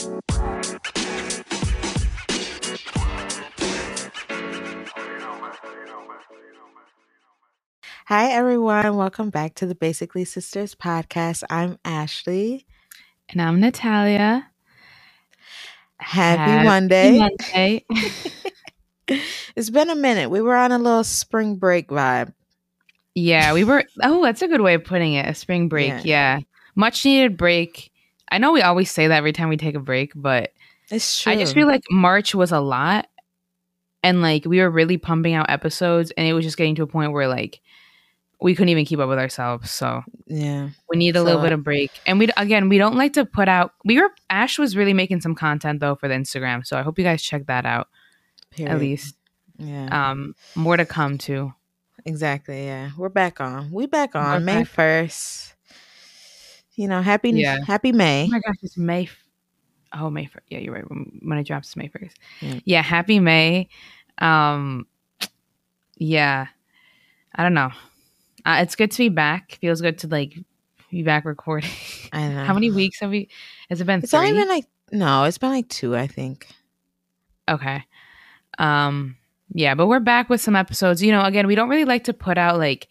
Hi, everyone. Welcome back to the Basically Sisters podcast. I'm Ashley. And I'm Natalia. Happy, Happy Monday. Monday. it's been a minute. We were on a little spring break vibe. yeah, we were. Oh, that's a good way of putting it. A spring break. Yeah. Yeah. Much needed break. I know we always say that every time we take a break, but It's true. I just feel like March was a lot. And like we were really pumping out episodes, and it was just getting to a point where like we couldn't even keep up with ourselves. So yeah. we need a little bit of break. And we again, we don't like to put out. We were Ash was really making some content though for the Instagram, so I hope you guys check that out Period. at least. Yeah. Um, more to come too. exactly. Yeah. We're back on. We back on We're May back. 1st. You know, happy Yeah. happy May. Oh my gosh, it's May. f- Oh, May first. Yeah, you're right. When, when it drops, it's May first. Yeah. Yeah. happy May. Um, yeah, I don't know. Uh, it's good to be back. Feels good to like be back recording. I know. How many weeks have we? Has it been? It's three? only been like no, it's been like two, I think. okay. Um, yeah, but we're back with some episodes. You know, again, we don't really like to put out like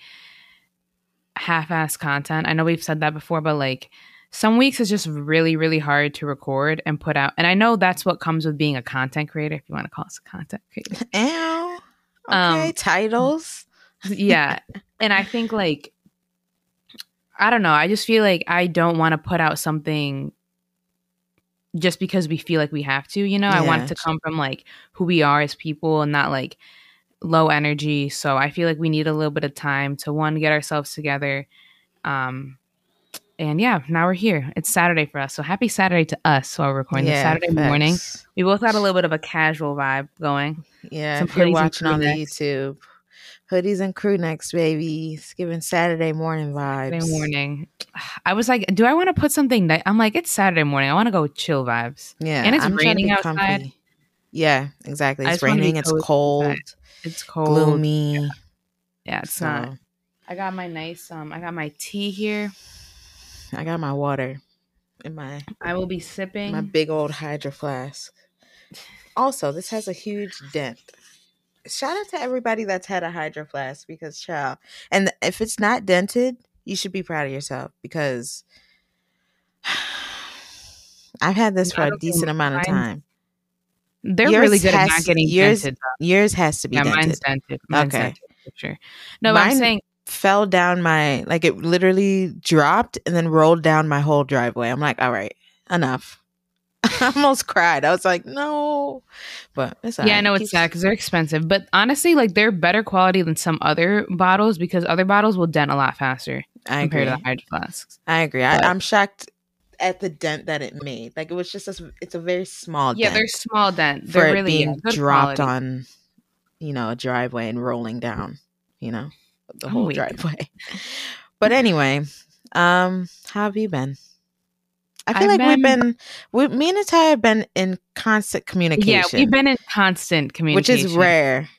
half-ass content. I know we've said that before, but like some weeks is just really, really hard to record and put out. And I know that's what comes with being a content creator, if you want to call us a content creator. Ow. Okay. Um, Titles. yeah. And I think like I don't know, I just feel like I don't want to put out something just because we feel like we have to, you know? I want it to come from like who we are as people and not like low energy. So I feel like we need a little bit of time to one get ourselves together. Um and yeah, now we're here. It's Saturday for us. So happy Saturday to us while we're recording this Saturday morning. We both got a little bit of a casual vibe going. Yeah, Some if you're watching on the. YouTube, hoodies and crew necks, baby. It's giving Saturday morning vibes. Saturday morning. I was like, do I want to put something that I'm like, it's Saturday morning. I want to go chill vibes. Yeah, And it's I'm raining outside. Yeah, exactly. It's just wanna be raining. It's cold, inside. It's cold. gloomy. Yeah, it's so not. I got my nice um I got my tea here. I got my water in my I will be sipping. my big old hydro flask. Also, this has a huge dent. Shout out to everybody that's had a hydro flask because, child, and if it's not dented, you should be proud of yourself because I've had this for a decent amount of time. They're yours really good at not getting yours dented. though. Yours has to be Yeah, dented. mine's dented. Mine's Okay. dented sure. No, but I'm Mine- saying Fell down my like it literally dropped and then rolled down my whole driveway. I'm like, all right, enough. I almost cried. I was like, no, but yeah, I know it's sad because they're expensive, but honestly, like they're better quality than some other bottles because other bottles will dent a lot faster I compared agree. to the hydro flasks. I agree. I, I'm shocked at the dent that it made. Like it was just a, it's a very small Yeah, they're small dent. for They're it really being dropped quality. on, you know, a driveway and rolling down, you know, the I'm whole weak. driveway. but anyway, um, how have you been? I feel I've like we've been- been, we, me and Natalia have been in constant communication. Yeah, we've been in constant communication, which is rare.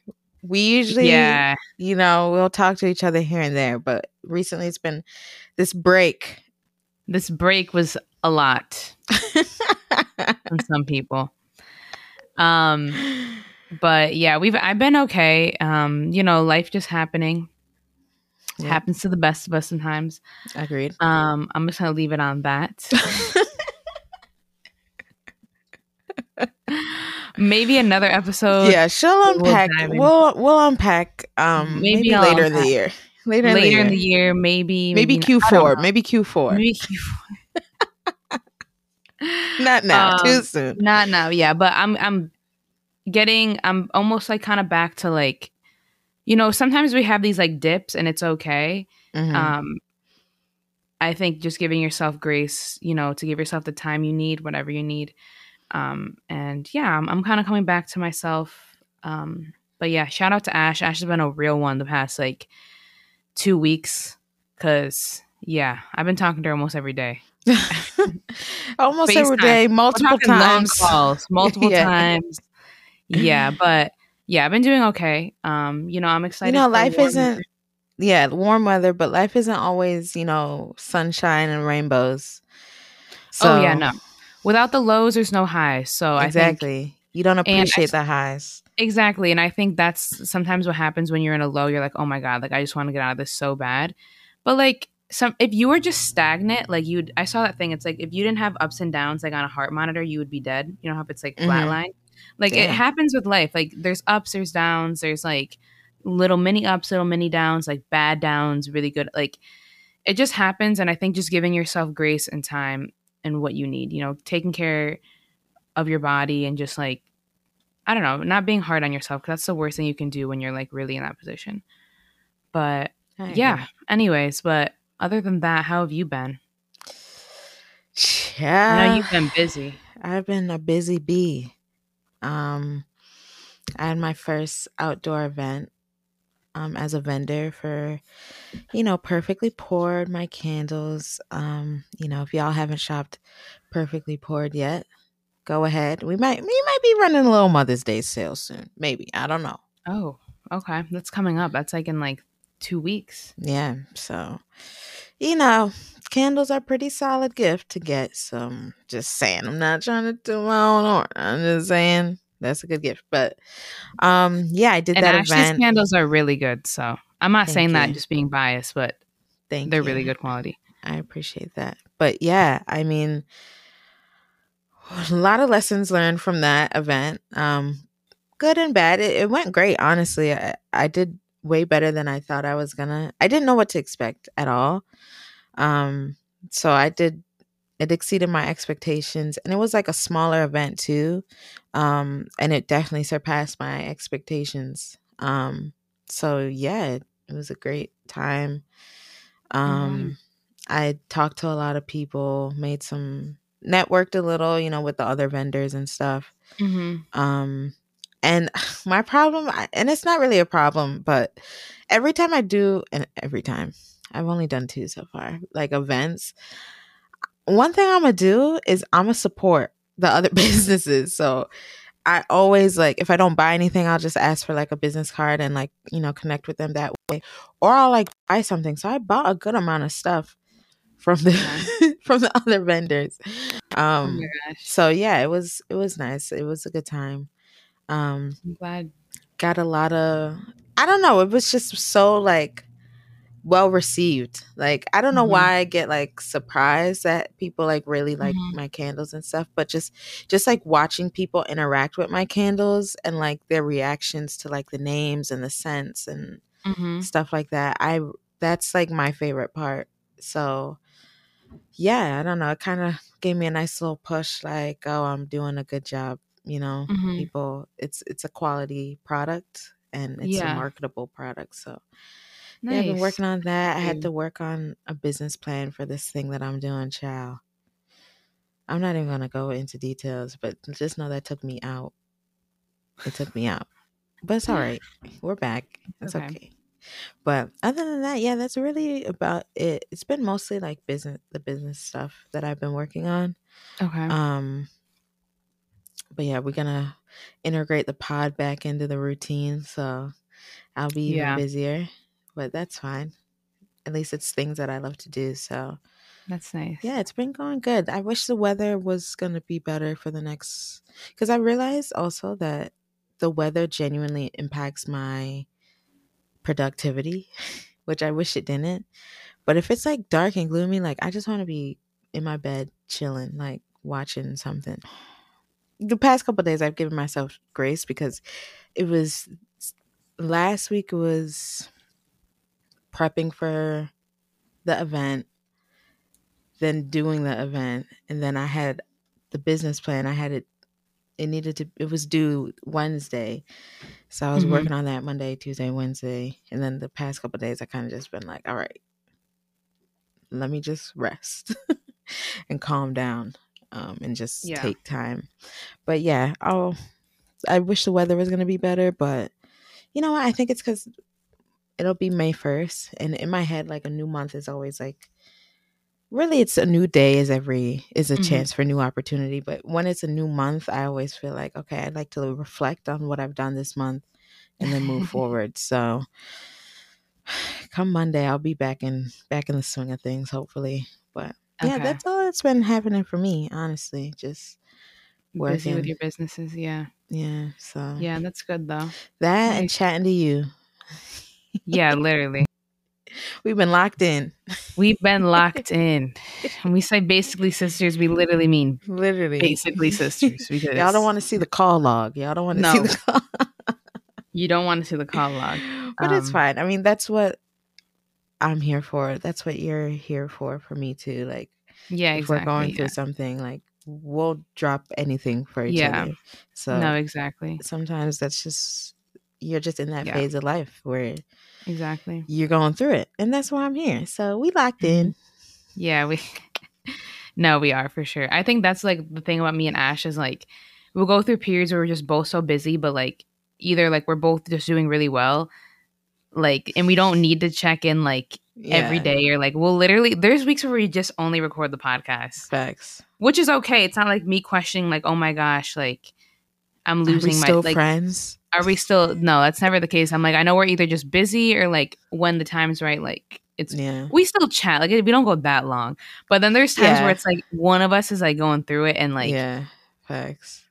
We usually, Yeah, you know, we'll talk to each other here and there, but recently it's been this break. this break was a lot on some people. Um, but yeah, we've I've been okay. Um, you know, life just happening. Happens to the best of us sometimes. Agreed. Um, I'm just gonna leave it on that. Maybe another episode yeah, she'll unpack. We'll we'll unpack. Um, maybe, Maybe later in the year. Later, later in in the the year. year. Maybe Maybe not. Q I don't four. Maybe Q four. Maybe Q4. Not now. Um, too soon. Not now, yeah. But I'm I'm getting I'm almost like kind of back to like you know, sometimes we have these like dips and it's okay. Mhm. Um I think just giving yourself grace, you know, to give yourself the time you need, whatever you need. Um and yeah, I'm I'm kind of coming back to myself. Um but yeah, shout out to Ash. Ash has been a real one the past like 2 weeks cuz yeah, I've been talking to her almost every day. Almost every day, multiple times. calls, multiple Yeah. times. Yeah, but yeah, I've been doing okay. Um, you know, I'm excited. You know, life isn't. weather. Yeah, warm weather, but life isn't always, you know, sunshine and rainbows. So, oh yeah, no. without the lows, there's no highs. So exactly. I think you don't I- appreciate the highs. exactly, and I think that's sometimes what happens when you're in a low. You're like, oh my god, like I just want to get out of this so bad. But like some, if you were just stagnant, like you'd, I saw that thing. It's like if you didn't have ups and downs, like on a heart monitor, you would be dead. You know how if it's like Mhm. flatline. Like it happens with life. Like there's ups, there's downs, there's like little mini ups, little mini downs, like bad downs, really good. Like it just happens, and I think just giving yourself grace and time and what you need. You know, taking care of your body and just like I don't know, not being hard on yourself because that's the worst thing you can do when you're like really in that position. But yeah, anyways, but other than that, how have you been? Yeah. I know you've been busy. I've been a busy bee. Um, I had my first outdoor event um, as a vendor for, you know, Perfectly Poured, my candles. Um, you know, if y'all haven't shopped Perfectly Poured yet, go ahead. We might, we might be running a little Mother's Day sale soon. Maybe. I don't know. Oh, okay. That's coming up. That's like in like two weeks. Yeah. So, you know, candles are pretty solid gift to get. So, I'm just saying, I'm not trying to do my own horn. I'm just saying that's a good gift. But, um, yeah, I did And that Ashley's event. candles are really good. So I'm not Thank saying that just being biased, but Thank they're you. really good quality. I appreciate that. But yeah, I mean, a lot of lessons learned from that event. Um, good and bad. It, it went great, honestly. I, I did way better than I thought I was gonna. I didn't know what to expect at all. Um, so I did. It exceeded my expectations, and it was like a smaller event too. Um, and it definitely surpassed my expectations. Um, so yeah, it, it was a great time. Um, I talked to a lot of people, made some networked a little, you know, with the other vendors and stuff. Mm-hmm. Um, and my problem, and it's not really a problem, but every time I do, and every time I've only done two so far, like events. One thing I'm gonna do is I'm gonna support the other businesses. So I always like if I don't buy anything, I'll just ask for like a business card and like you know connect with them that way, or I'll like buy something. So I bought a good amount of stuff from the from the other vendors. Oh Um, gosh. so yeah, it was it was nice. It was a good time. Um, I'm glad. got a lot of I don't know, it was just so like well received. Like I don't know Mhm. why I get like surprised that people like really like Mhm. my candles and stuff, but just just like watching people interact with my candles and like their reactions to like the names and the scents and Mm-hmm. stuff like that. I that's like my favorite part. So yeah, I don't know. It kind of gave me a nice little push like, oh, I'm doing a good job, you know. Mhm. People it's it's a quality product and it's Yeah. a marketable product. So Nice. yeah, I've been working on that. I had to work on a business plan for this thing that I'm doing, child. I'm not even gonna go into details, but just know that took me out. It took me out. But it's all right. We're back. It's Okay. okay. But other than that, yeah, that's really about it. It's been mostly like business the business stuff that I've been working on. Okay. Um but yeah, we're gonna integrate the pod back into the routine, so I'll be even Yeah. busier. But that's fine. At least it's things that I love to do. So That's nice. yeah, it's been going good. I wish the weather was gonna be better for the next because I realized also that the weather genuinely impacts my productivity, which I wish it didn't. But if it's like dark and gloomy, like I just want to be in my bed chilling, like watching something. The past couple days, I've given myself grace because it was last week was prepping for the event, then doing the event, and then I had the business plan. I had it. It needed to. It was due Wednesday, so I was Mhm. working on that Monday, Tuesday, Wednesday, and then the past couple days, I kind of just been like, all right, let me just rest and calm down, um, and just Yeah. take time. But yeah, I'll. I wish the weather was gonna be better, but you know what? I think it's because it'll be May first, and in my head, like a new month is always like really it's a new day is every is a Mhm. chance for new opportunity but when it's a new month i always feel like okay i'd like to reflect on what i've done this month and then move forward so come monday i'll be back in back in the swing of things hopefully but yeah, that's all that's been happening for me, honestly. Just Busy with your businesses. Yeah. yeah. So Yeah, that's good though. that and chatting to you. Yeah, literally. We've been locked in. We've been locked in. When we say basically sisters, we literally mean Literally. basically sisters because Y'all don't want to see the call log. Y'all don't want to see the call. you don't want to see the call log. but it's Um, fine. I mean, that's what I'm here for. That's what you're here for for me too. Like Yeah, if exactly. we're going through something, like we'll drop anything for each Yeah. other. So No, exactly. sometimes that's just you're just in that Yeah. phase of life where Exactly. you're going through it. And that's why I'm here. So we locked in. Mm-hmm. Yeah, we No, we are for sure. I think that's like the thing about me and Ash is like we'll go through periods where we're just both so busy, but like either like we're both just doing really well, like and we don't need to check in like every Yeah, day or like we'll literally there's weeks where we just only record the podcast. Facts. Which is okay. It's not like me questioning like, oh my gosh, like I'm Are we losing my like friends? are we still no, that's never the case. I'm like, I know we're either just busy or like when the time's right, like it's Yeah. we still chat like we don't go that long but then there's times Yeah. where it's like one of us is like going through it and like yeah. Facts.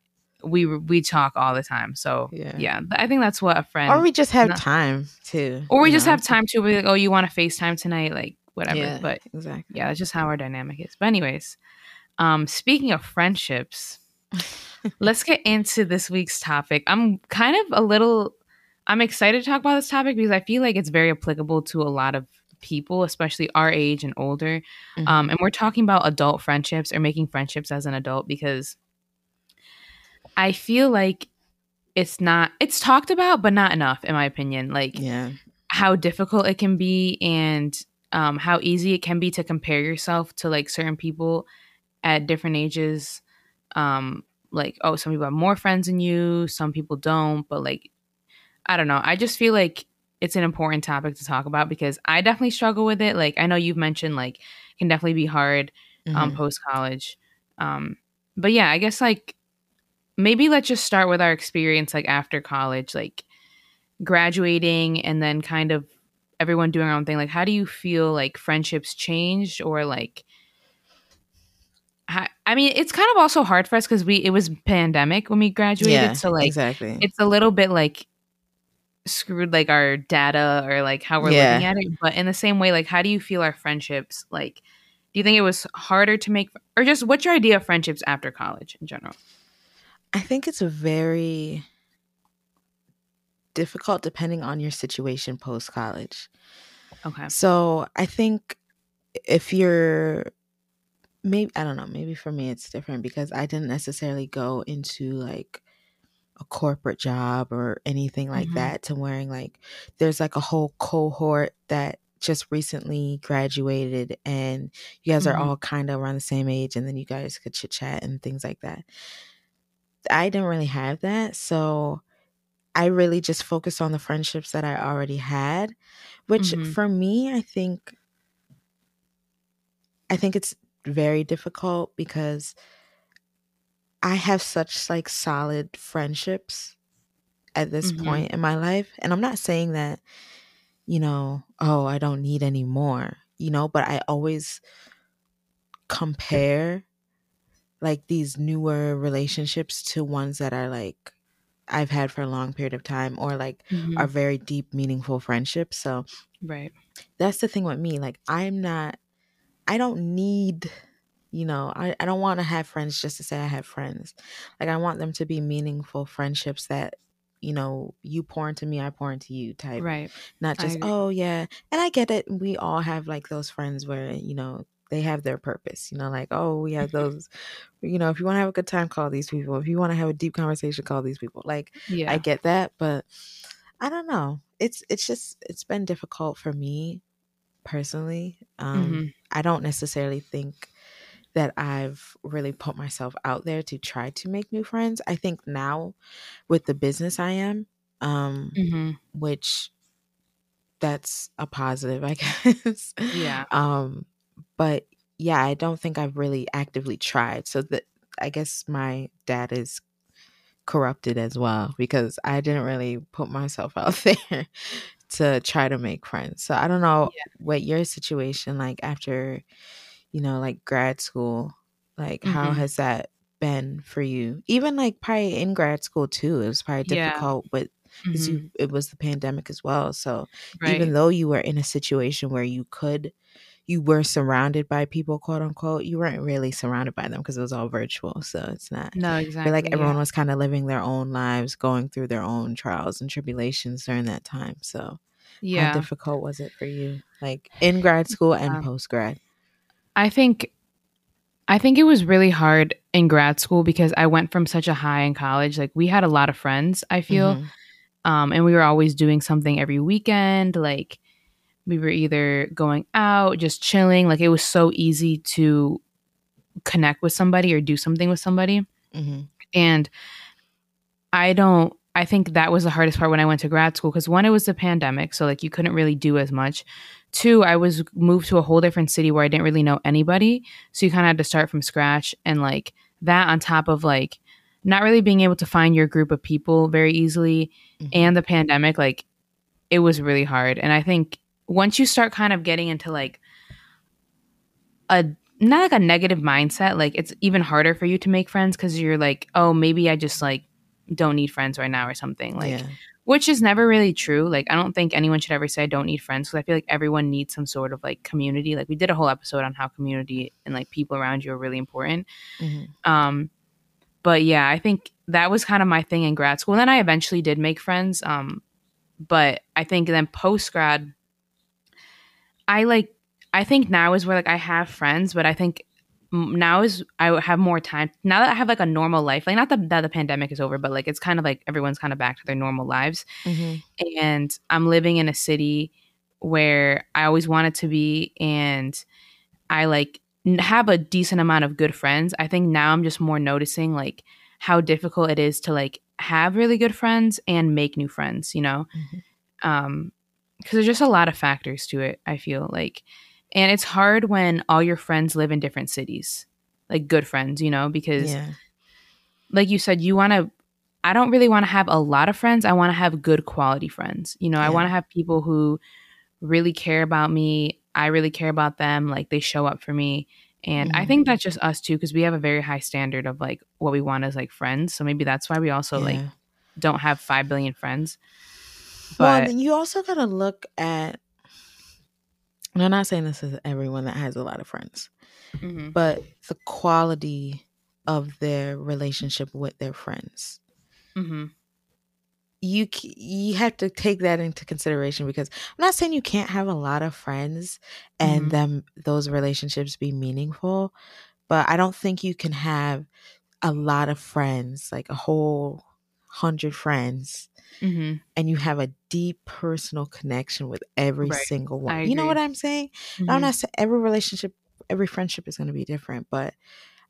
We we talk all the time so Yeah. yeah, i think that's what a friend Or we just have no. time too. or we just know? have time to be like oh you want to facetime tonight like whatever Yeah. but Exactly. yeah that's just how our dynamic is but anyways um speaking of friendships let's get into this week's topic i'm kind of a little i'm excited to talk about this topic because i feel like it's very applicable to a lot of people especially our age and older Mhm. um, and we're talking about adult friendships or making friendships as an adult because I feel like it's not it's talked about but not enough in my opinion. Like yeah. how difficult it can be and um, how easy it can be to compare yourself to like certain people at different ages. Um like oh some people have more friends than you some people don't but like i don't know. I just feel like it's an important topic to talk about because i definitely struggle with it. Like i know you've mentioned like can definitely be hard um Mhm. post college um but yeah i guess like maybe let's just start with our experience like after college like graduating and then kind of everyone doing their own thing like how do you feel like friendships changed or like ha- i mean it's kind of also hard for us because we it was pandemic when we graduated yeah. so like exactly. it's a little bit like screwed like our data or like how we're Yeah. looking at it but in the same way like how do you feel our friendships like do you think it was harder to make or just what's your idea of friendships after college in general I think it's a very difficult depending on your situation post college. okay So I think if you're maybe I don't know, maybe for me it's different because I didn't necessarily go into like a corporate job or anything like Mhm. that to wearing like there's like a whole cohort that just recently graduated and you guys are Mhm. all kind of around the same age and then you guys could chit chat and things like that. I didn't really have that. So I really just focused on the friendships that I already had, which Mhm. for me, I think I think it's very difficult because I have such like solid friendships at this Mhm. point in my life. And I'm not saying that, you know, oh, I don't need any more, you know, but I always compare like these newer relationships to ones that are like I've had for a long period of time or like Mhm. are very deep, meaningful friendships. So right that's the thing with me. Like I'm not I don't need you know, I, I don't want to have friends just to say I have friends. Like I want them to be meaningful friendships that, you know, you pour into me, I pour into you type. right Not just, oh yeah. And I get it. We all have like those friends where, you know, they have their purpose. You know, like, oh, we have those, you know, if you want to have a good time, call these people. If you want to have a deep conversation, call these people. Like yeah I get that, but I don't know. It's it's just it's been difficult for me personally. Um Mhm. I don't necessarily think that I've really put myself out there to try to make new friends. I think now with the business I am, um, Mhm. which that's a positive, I guess. Yeah. Um, but yeah, I don't think I've really actively tried. So that I guess my dad is corrupted as well because I didn't really put myself out there to try to make friends. So I don't know what your situation like after you know, like grad school, like how Mhm. has that been for you? Even like probably in grad school too, it was probably difficult Yeah. but because Mhm. you it was the pandemic as well. So Right. even though you were in a situation where you could you were surrounded by people quote unquote you weren't really surrounded by them because it was all virtual so it's not no, exactly. like everyone yeah. was kind of living their own lives going through their own trials and tribulations during that time so how yeah. difficult was it for you like in grad school and Yeah. post grad I think I think it was really hard in grad school because I went from such a high in college. Like we had a lot of friends, I feel. Mhm. Um, and we were always doing something every weekend. Like we were either going out, just chilling. Like it was so easy to connect with somebody or do something with somebody. Mhm. And I don't, I think that was the hardest part when I went to grad school because one, it was the pandemic. So like you couldn't really do as much. Two, I was moved to a whole different city where I didn't really know anybody. So you kind of had to start from scratch. And like that on top of like not really being able to find your group of people very easily Mhm. and the pandemic, like it was really hard. And I think once you start kind of getting into like a not like a negative mindset, like it's even harder for you to make friends because you're like, oh, maybe I just like don't need friends right now or something. Like, yeah which is never really true. Like, I don't think anyone should ever say I don't need friends because I feel like everyone needs some sort of like community. Like, we did a whole episode on how community and like people around you are really important. Mhm. Um, but yeah, I think that was kind of my thing in grad school. And then I eventually did make friends. Um, but I think then post grad, I like, I think now is where like I have friends, but I think now is I have more time now that I have like a normal life. Like, not that, that the pandemic is over, but like it's kind of like everyone's kind of back to their normal lives. Mhm. And I'm living in a city where I always wanted to be. And I like have a decent amount of good friends. I think now I'm just more noticing like how difficult it is to like have really good friends and make new friends, you know? Mhm. Um because there's just a lot of factors to it, I feel like. And it's hard when all your friends live in different cities. Like good friends, you know, because yeah like you said, you want to I don't really want to have a lot of friends. I want to have good quality friends. You know, I want to have people who really care about me. I really care about them. Like they show up for me. And I Mhm. think that's just us too, because we have a very high standard of like what we want as like friends. So maybe that's why we also like don't have five billion friends. Well But then you also gotta look at and i'm not saying this is everyone that has a lot of friends Mhm. but the quality of their relationship with their friends Mhm. you you have to take that into consideration because I'm not saying you can't have a lot of friends and Mhm. them those relationships be meaningful, but I don't think you can have a lot of friends, like a whole hundred friends, Mhm. and you have a deep personal connection with every Right. single one. You know what. I'm saying? Now, I'm not saying every relationship, every friendship is going to be different, but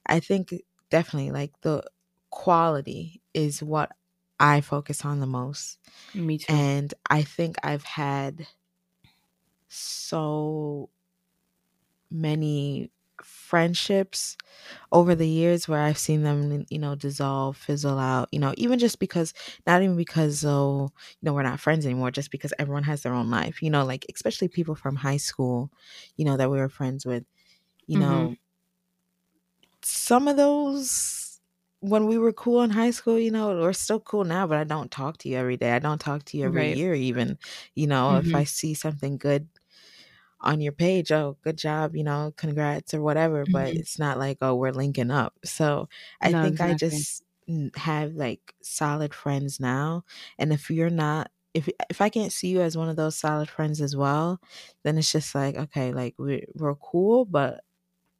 I think definitely like the quality is what I focus on the most. Me too. And I think I've had so many friendships over the years where I've seen them, you know, dissolve, fizzle out, you know, even just because, not even because, oh, you know, we're not friends anymore, just because everyone has their own life, you know, like especially people from high school, you know, that we were friends with, you Mhm. know, some of those when we were cool in high school, you know, we're still cool now, but I don't talk to you every day. I don't talk to you every Right. year, even. You know, if Mhm. I see something good on your page, oh, good job, you know, congrats or whatever, but Mhm. it's not like, oh, we're linking up. So I No, think I just have like solid friends now. And if you're not, if if I can't see you as one of those solid friends as well, then it's just like, okay, like we're, we're cool, but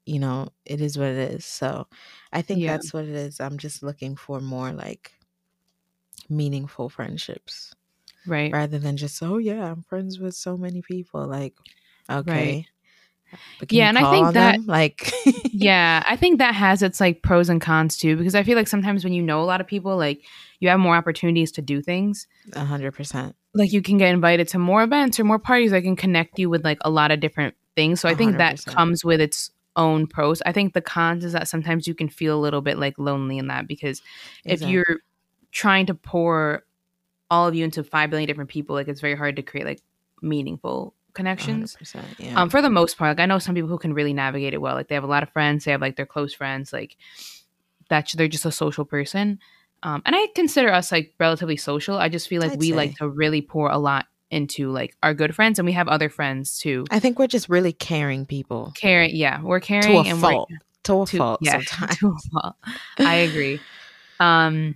you know, it is what it is. So I think Yeah. that's what it is. I'm just looking for more like meaningful friendships Right. rather than just, oh yeah, I'm friends with so many people. Like, okay. Can Yeah, and I think that- them? Like yeah, I think that has its like pros and cons too, because I feel like sometimes when you know a lot of people, like you have more opportunities to do things. a hundred percent. Like you can get invited to more events or more parties that can connect you with like a lot of different things. So I think that 100%. comes with its own pros. I think the cons is that sometimes you can feel a little bit like lonely in that because if you're trying to pour all of you into five billion different people, like it's very hard to create like meaningful connections. 100%, yeah. Um, for the most part, like I know some people who can really navigate it well. Like they have a lot of friends, they have like their close friends, like that they're just a social person. Um, and I consider us like relatively social. I just feel like I'd we say. like to really pour a lot into like our good friends, and we have other friends too. I think we're just really caring people Caring, yeah, we're caring to a and fault. we're To a to, fault yeah, sometimes. to a fault. I agree. Um,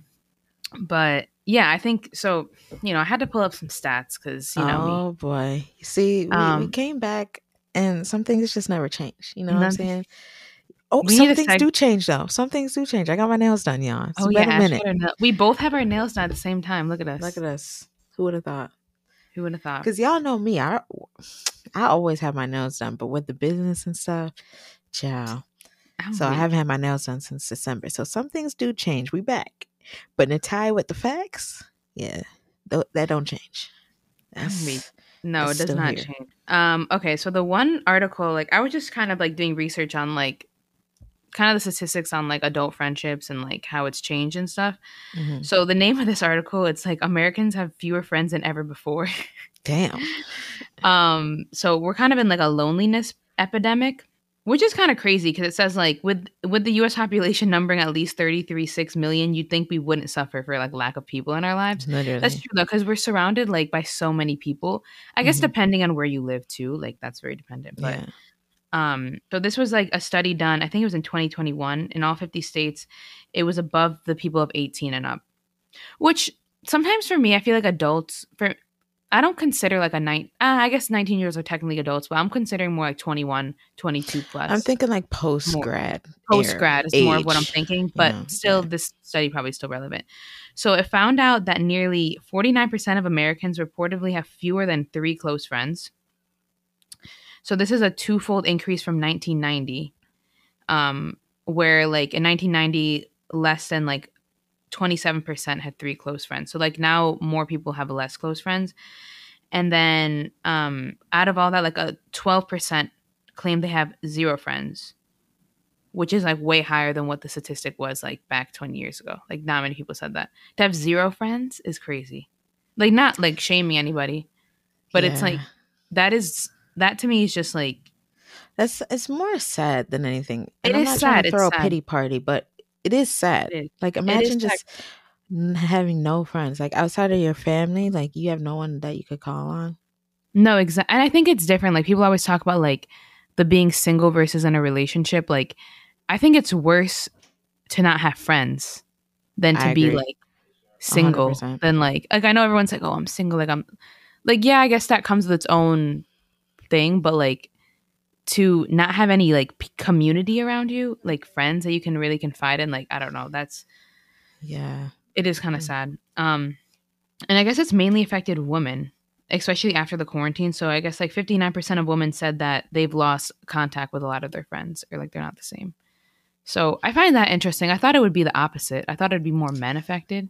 but yeah, I think so. You know, I had to pull up some stats because you know me. oh boy. See, we, we Um, came back and some things just never change. You know what I'm saying? Oh, some things seg- do change though. Some things do change. I got my nails done, y'all. It's Oh yeah, a minute. we both have our nails done at the same time. Look at us. Look at us. Who would have thought? Who would have thought? Because y'all know me. I I always have my nails done, but with the business and stuff, ciao. I'm So I haven't had my nails done since December. So some things do change. We back, but in a tie with the facts, yeah, th- that don't change. That's- weak. No, it does not here. change. Um, okay, so the one article, like I was just kind of like doing research on like kind of the statistics on like adult friendships and like how it's changed and stuff. Mhm. So the name of this article, it's like Americans have fewer friends than ever before. Damn. um, so we're kind of in like a loneliness epidemic, which is kind of crazy because it says like with with the U.S. population numbering at least thirty three six million, you'd think we wouldn't suffer for like lack of people in our lives. Literally. That's true though, because we're surrounded like by so many people. I guess Mhm. depending on where you live too, like that's very dependent. But yeah. um, so this was like a study done. I think it was in 2021 in all 50 states. It was above the people of 18 and up, which sometimes for me, I feel like adults for. I don't consider like a nine. Uh, I guess 19 years are technically adults, but I'm considering more like 21, 22 plus. I'm thinking like post grad. post grad is more of what I'm thinking, but know, still, yeah. this study probably still relevant. So it found out that nearly 49% of Americans reportedly have fewer than three close friends. So this is a twofold increase from 1990, um, where like in 1990, less than like 27% had three close friends. So like now more people have less close friends. And then um, out of all that, like a 12% claim they have zero friends which is like way higher than what the statistic was like back 20 years ago. Like not many people said that. To have zero friends is crazy. Like not like shaming anybody, but it's like that is that to me is just like That's it's more sad than anything. It And I'm is not sad, to it's throw sad. a pity party, but it is sad. It is. Like imagine just n- having no friends. Like outside of your family, like you have no one that you could call on. no exactly. and I think it's different. Like people always talk about like the being single versus in a relationship. Like I think it's worse to not have friends than to I be agree. like single 100%. than like like I know everyone's like, oh, I'm single. Like I'm like, yeah, I guess that comes with its own thing, but like to not have any like p- community around you, like friends that you can really confide in, like I don't know, that's Yeah. it is kind of Mm. sad. Um, and I guess it's mainly affected women, especially after the quarantine. So I guess like 59% of women said that they've lost contact with a lot of their friends or like they're not the same. So I find that interesting. I thought it would be the opposite. I thought it'd be more men affected.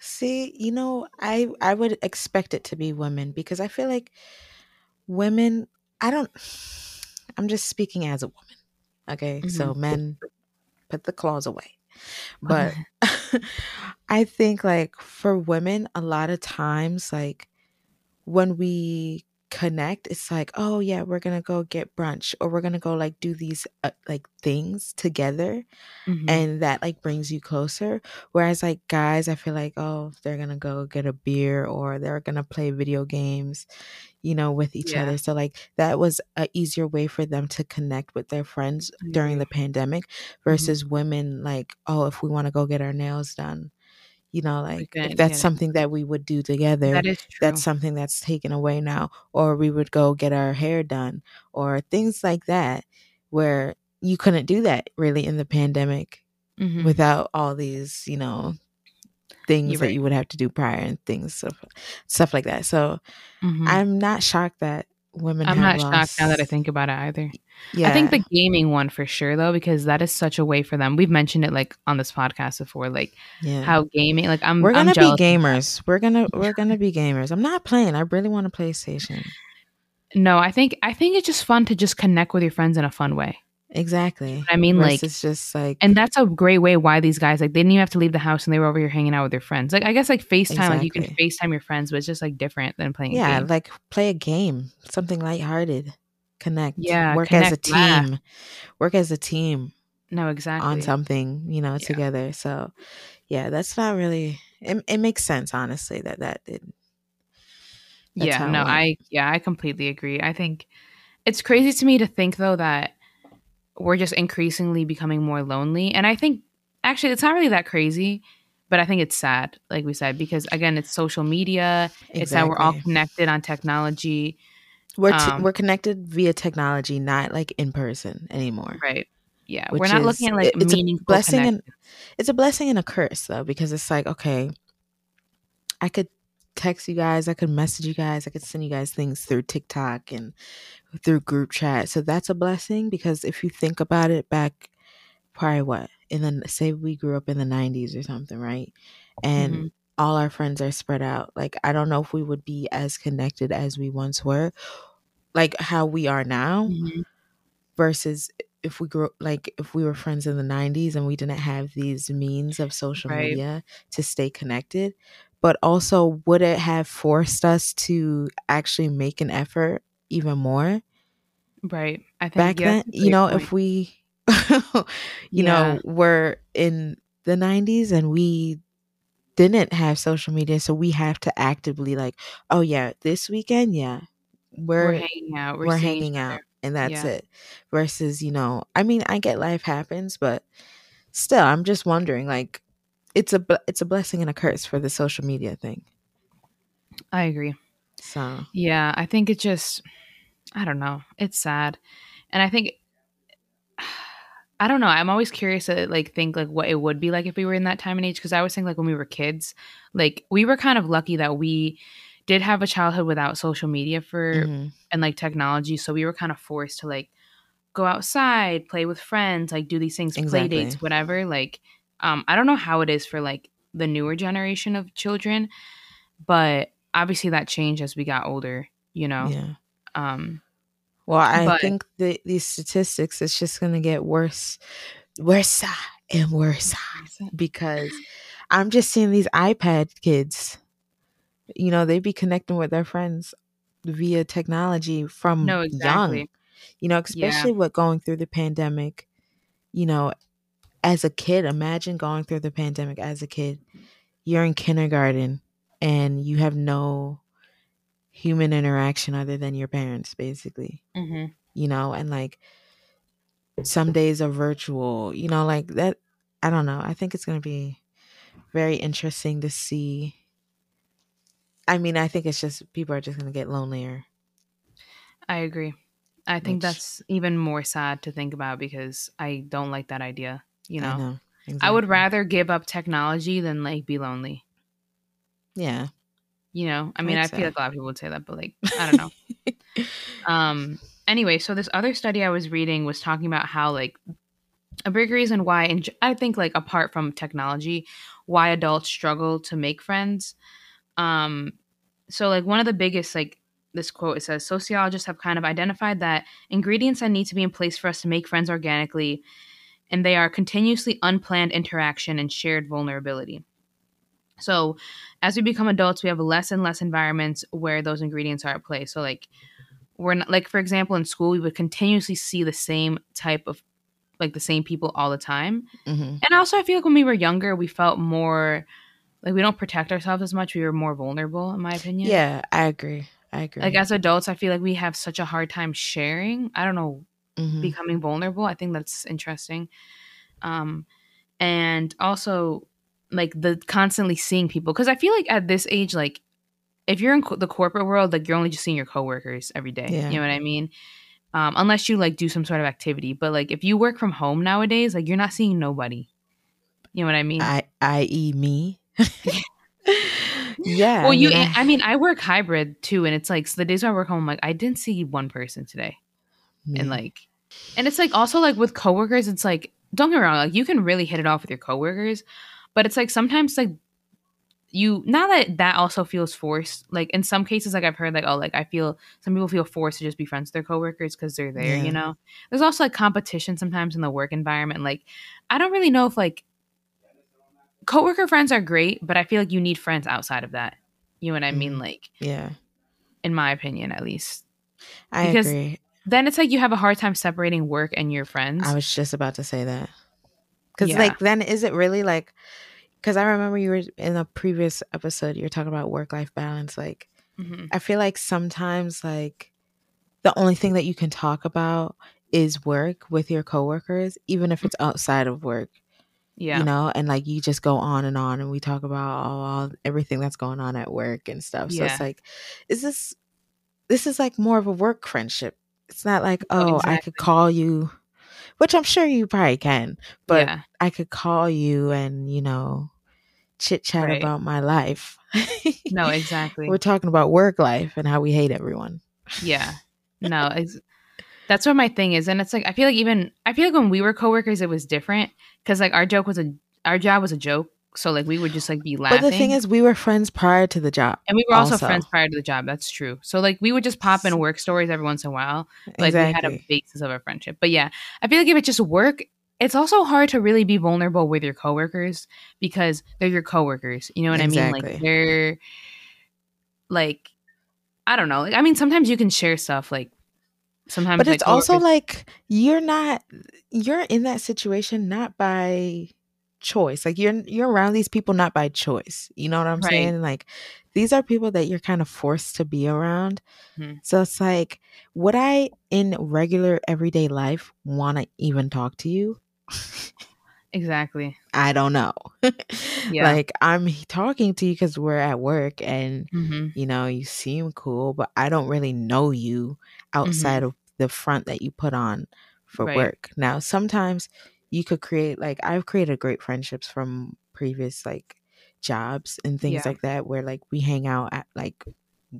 See, you know, I I would expect it to be women because I feel like women. I don't. I'm just speaking as a woman. Okay, so mm-hmm. men, put the claws away. But I think like for women, a lot of times, like when we connect, it's like, oh yeah, we're gonna go get brunch or we're gonna go like do these uh, like things together Mhm. and that like brings you closer whereas like guys i feel like oh they're gonna go get a beer or they're gonna play video games you know with each Yeah. other so like that was a easier way for them to connect with their friends I during the pandemic versus women like oh if we want to go get our nails done you know like if that's it. something that we would do together that is true. that's something that's taken away now or we would go get our hair done or things like that where you couldn't do that really in the pandemic Mhm. without all these you know things You're that right. you would have to do prior and things stuff, stuff like that so Mhm. i'm not shocked that women I'm not shocked now that I think about it either. yeah I think the gaming one for sure though, because that is such a way for them. We've mentioned it like on this podcast before, like yeah how gaming. Like I'm, we're gonna be of that. gamers we're gonna we're gonna be gamers i'm not playing i really want a playstation No, I think I think it's just fun to just connect with your friends in a fun way. Exactly. I mean, like, it's just like, and that's a great way why these guys like they didn't even have to leave the house and they were over here hanging out with their friends. Like, I guess like FaceTime, like you can FaceTime your friends, but it's just like different than playing. yeah, like play a game, something lighthearted, connect, Yeah, work as a connect, team, work as a team no, exactly. on something, you know, Yeah. together. So, yeah, that's not really. It, it makes sense, honestly, that that did. Yeah, no. I yeah, I completely agree. I think it's crazy to me to think though that we're just increasingly becoming more lonely, and I think actually it's not really that crazy, but I think it's sad, like we said, because again, it's social media. It's that we're all connected on technology, We're t- um, we're connected via technology, not like in person anymore. right? Yeah, Which we're not is- looking at like it- it's a meaningful blessing and- connection. It's a blessing and a curse though, because it's like okay, I could text you guys, I could message you guys, I could send you guys things through TikTok and through group chat. So that's a blessing because if you think about it back, probably what in the say we grew up in the '90s or something, right? And Mhm. all our friends are spread out. Like I don't know if we would be as connected as we once were, like how we are now Mhm. versus if we grew like if we were friends in the 90s and we didn't have these means of social Right. media to stay connected but also would it have forced us to actually make an effort even more Right. I think back yeah, then you know point. if we you Yeah. know were in the 90s and we didn't have social media so we have to actively like oh yeah this weekend yeah we're, we're hanging out, we're, we're hanging out and that's Yeah. it versus you know i mean i get life happens but still i'm just wondering like it's a it's a blessing and a curse for the social media thing I agree. so Yeah, I think it just I don't know. It's sad. And I think I don't know. I'm always curious to like think like what it would be like if we were in that time and age because I always think like when we were kids, like we were kind of lucky that we did have a childhood without social media for mhm. and like technology, so we were kind of forced to like go outside, play with friends, like do these things, play dates, whatever. Like um I don't know how it is for like the newer generation of children, but obviously that changed as we got older, you know. yeah Um well i But- think the these statistics it's just gonna get worse worse and worse because i'm just seeing these ipad kids you know they be connecting with their friends via technology from No, exactly. young you know especially with going through the pandemic you know as a kid imagine going through the pandemic as a kid. You're in kindergarten and you have no human interaction other than your parents basically. Hmm you know and like some days are virtual you know like that i don't know. I think it's going to be very interesting to see. I mean i think it's just people are just going to get lonelier. I agree. I think Which- that's even more sad to think about because I don't like that idea. You I know, know I would rather give up technology than like be lonely. yeah You know, I mean, I'd I feel like a lot of people would say that, but like, I don't know. um. Anyway, so this other study I was reading was talking about how like a big reason why, and I think like apart from technology, why adults struggle to make friends. Um. So like one of the biggest like this quote it says sociologists have kind of identified that ingredients that need to be in place for us to make friends organically and they are continuously unplanned interaction and shared vulnerability. So as we become adults we have less and less environments where those ingredients are at play. So like we're not like for example in school we would continuously see the same type of like the same people all the time. Hmm and also i feel like when we were younger we felt more like we don't protect ourselves as much. We were more vulnerable in my opinion. Yeah i agree. I agree. Like as adults i feel like we have such a hard time sharing. I don't know Mhm. becoming vulnerable i think that's interesting. Um and also like the constantly seeing people because i feel like at this age like if you're in co- the corporate world like you're only just seeing your coworkers every day Yeah. you know what i mean? Um unless you like do some sort of activity but like if you work from home nowadays like you're not seeing nobody you know what i mean? I i.e me. Yeah well I you mean, I, mean i work hybrid too and it's like so the days i work home I'm like i didn't see one person today me. and like and it's like also like with coworkers it's like don't get me wrong like you can really hit it off with your coworkers but it's like sometimes like you now that that also feels forced like in some cases like i've heard like oh like i feel some people feel forced to just be friends with their coworkers because they're there Yeah. you know there's also like competition sometimes in the work environment like i don't really know if like coworker friends are great but i feel like you need friends outside of that you know what i mean Mhm. like Yeah. in my opinion at least I Because agree. Then it's like you have a hard time separating work and your friends I was just about to say that. Because, Yeah. like, then is it really like, because I remember you were in a previous episode, you were talking about work life balance. Like, Mhm. I feel like sometimes, like, the only thing that you can talk about is work with your coworkers, even if it's outside of work, yeah you know? And, like, you just go on and on and we talk about all, all everything that's going on at work and stuff. So Yeah. it's like, is this, this is like more of a work friendship. It's not like, Oh, oh, I could call you, which I'm sure you probably can, but yeah I could call you and, you know, chit chat Right. about my life. no exactly We're talking about work life and how we hate everyone. Yeah. No, that's what my thing is. And it's like, I feel like even, I feel like when we were coworkers, it was different because like our joke was a, our job was a joke. So like we would just like be laughing. But the thing is, we were friends prior to the job. and we were also, also- friends prior to the job. That's true. So like we would just pop in work stories every once in a while. Like we had a basis of a friendship. But yeah, I feel like if it's just work, it's also hard to really be vulnerable with your coworkers because they're your coworkers. You know what I mean? Exactly. Like they're like I don't know. Like, I mean, sometimes you can share stuff like sometimes, but like, it's also like you're not you're in that situation not by choice like you're you're around these people not by choice you know what i'm Right. saying like these are people that you're kind of forced to be around Mhm. so it's like would i in regular everyday life want to even talk to you exactly. i don't know Yeah. like i'm talking to you because we're at work and hmm you know, you seem cool, but I don't really know you outside of the front that you put on for Right. work. Now, sometimes you could create like I've created great friendships from previous like jobs and things Yeah. like that where like we hang out at like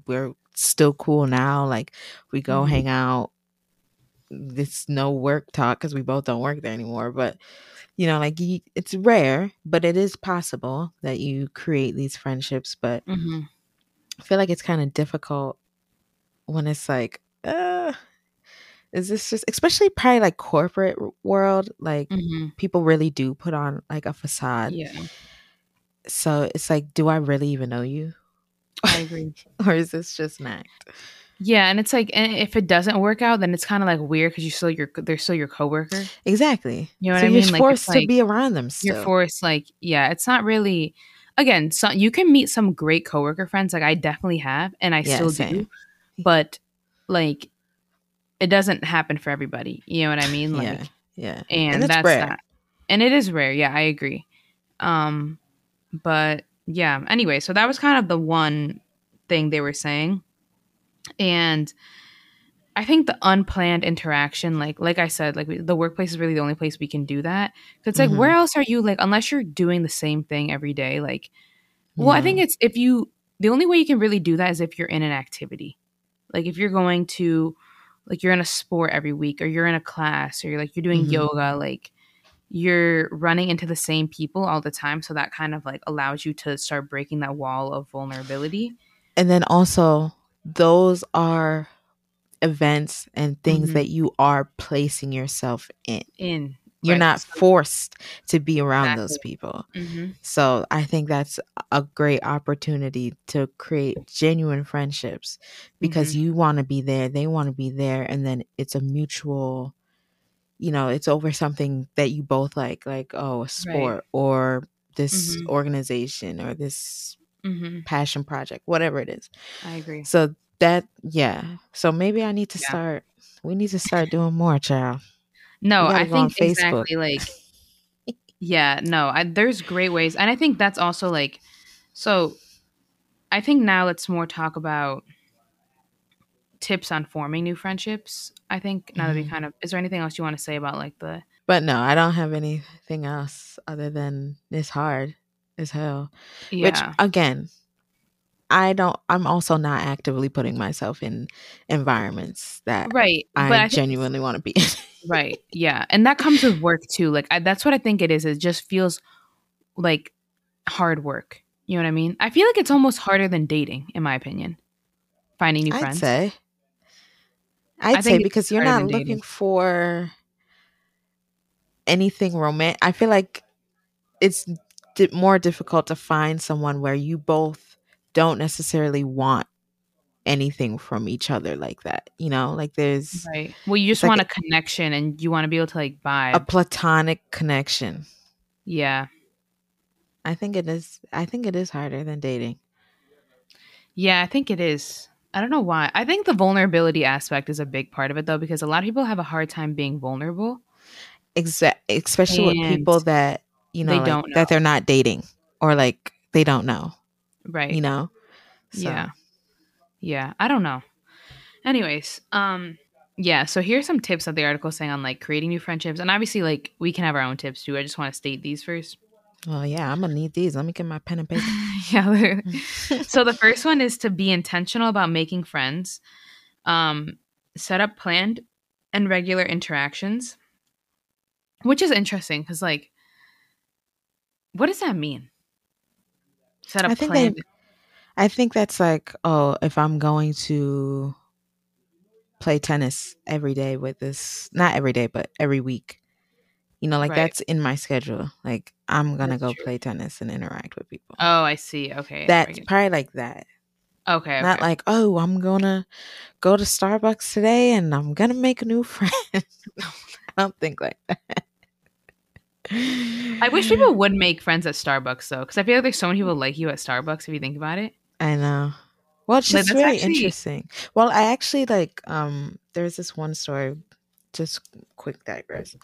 we're still cool now. Like we go Mhm. hang out. It's no work talk because we both don't work there anymore, but you know, like you, it's rare, but it is possible that you create these friendships. But hmm I feel like it's kind of difficult when it's like, uh, is this just, especially probably like corporate world, like hmm people really do put on like a facade. Yeah, So it's like, do I really even know you? I agree. or is this just an act? Yeah, and it's like, and if it doesn't work out, then it's kind of like weird because you still your they're still your coworker. Exactly. You know what so I you're? Like, forced to be around them still. You're forced, like, yeah, it's not really. Again, so you can meet some great coworker friends, like I definitely have, and I Yeah, still same. do. But like, it doesn't happen for everybody. You know what I mean? Like, yeah. Yeah. and, And that's rare. that. And it is rare. Yeah, I agree. Um, but yeah. Anyway, so that was kind of the one thing they were saying, and I think the unplanned interaction, like like I said, like we, the workplace is really the only place we can do that. 'Cause it's like, Mhm. where else are you? Like, unless you're doing the same thing every day, like. Well, I think it's if you the only way you can really do that is if you're in an activity. Like if you're going to like you're in a sport every week or you're in a class or you're like you're doing Mhm. yoga, like you're running into the same people all the time. So that kind of like allows you to start breaking that wall of vulnerability. And then also, those are events and things Mhm. that you are placing yourself in. In You're right, not forced to be around those Exactly. people. Mhm. So I think that's a great opportunity to create genuine friendships because Mm-hmm. you want to be there, they want to be there, and then it's a mutual, you know, it's over something that you both like, like, oh, a sport or this Mhm. organization or this Mhm. passion project, whatever it is. I agree. So that, yeah. So maybe I need to Yeah. start, we need to start doing more, child. No, I think exactly like yeah, no, I, there's great ways, and I think that's also like so. I think now let's more talk about tips on forming new friendships. I think now that we Mhm. kind of is there anything else you want to say about like the But no, I don't have anything else other than it's hard as hell. yeah Which again, I don't I'm also not actively putting myself in environments that right, I, but I genuinely want to be in. right, yeah, and that comes with work too. Like I, that's what I think it is. It just feels like hard work. You know what I mean? I feel like it's almost harder than dating, in my opinion. Finding new friends. I'd friends. say. I'd I say because you're not looking dating. for anything romantic. I feel like it's di- more difficult to find someone where you both don't necessarily want anything from each other like that. You know, like there's Right. Well, you just like want a connection and you want to be able to like buy a platonic connection. yeah. I think it is. I think it is harder than dating. Yeah, I think it is. I don't know why. I think the vulnerability aspect is a big part of it though, because a lot of people have a hard time being vulnerable. Exa- especially with people that you know they like, don't know. that they're not dating or like they don't know. Right. You know. So, Yeah. Yeah. I don't know. Anyways, um, yeah, so here's some tips that the article saying on like creating new friendships. And obviously like we can have our own tips too. I just want to state these first. Well, yeah, I'm gonna need these. Let me get my pen and paper. yeah. literally. so the first one is to be intentional about making friends. Um, set up planned and regular interactions. Which is interesting because like what does that mean? Set up I think planned. I think that's like, oh, if I'm going to play tennis every day with this, not every day, but every week, you know, like Right. that's in my schedule. Like I'm gonna That's go true. play tennis and interact with people. Oh, I see. Okay. that's probably like that. okay, okay. Not like, oh, I'm gonna go to Starbucks today and I'm gonna make a new friend. I don't think like that. I wish people would make friends at Starbucks though, because I feel like there's so many people like you at Starbucks if you think about it. I know. Well, it's Like, just that's really actually- interesting. Well, I actually like um there's this one story, just quick digress.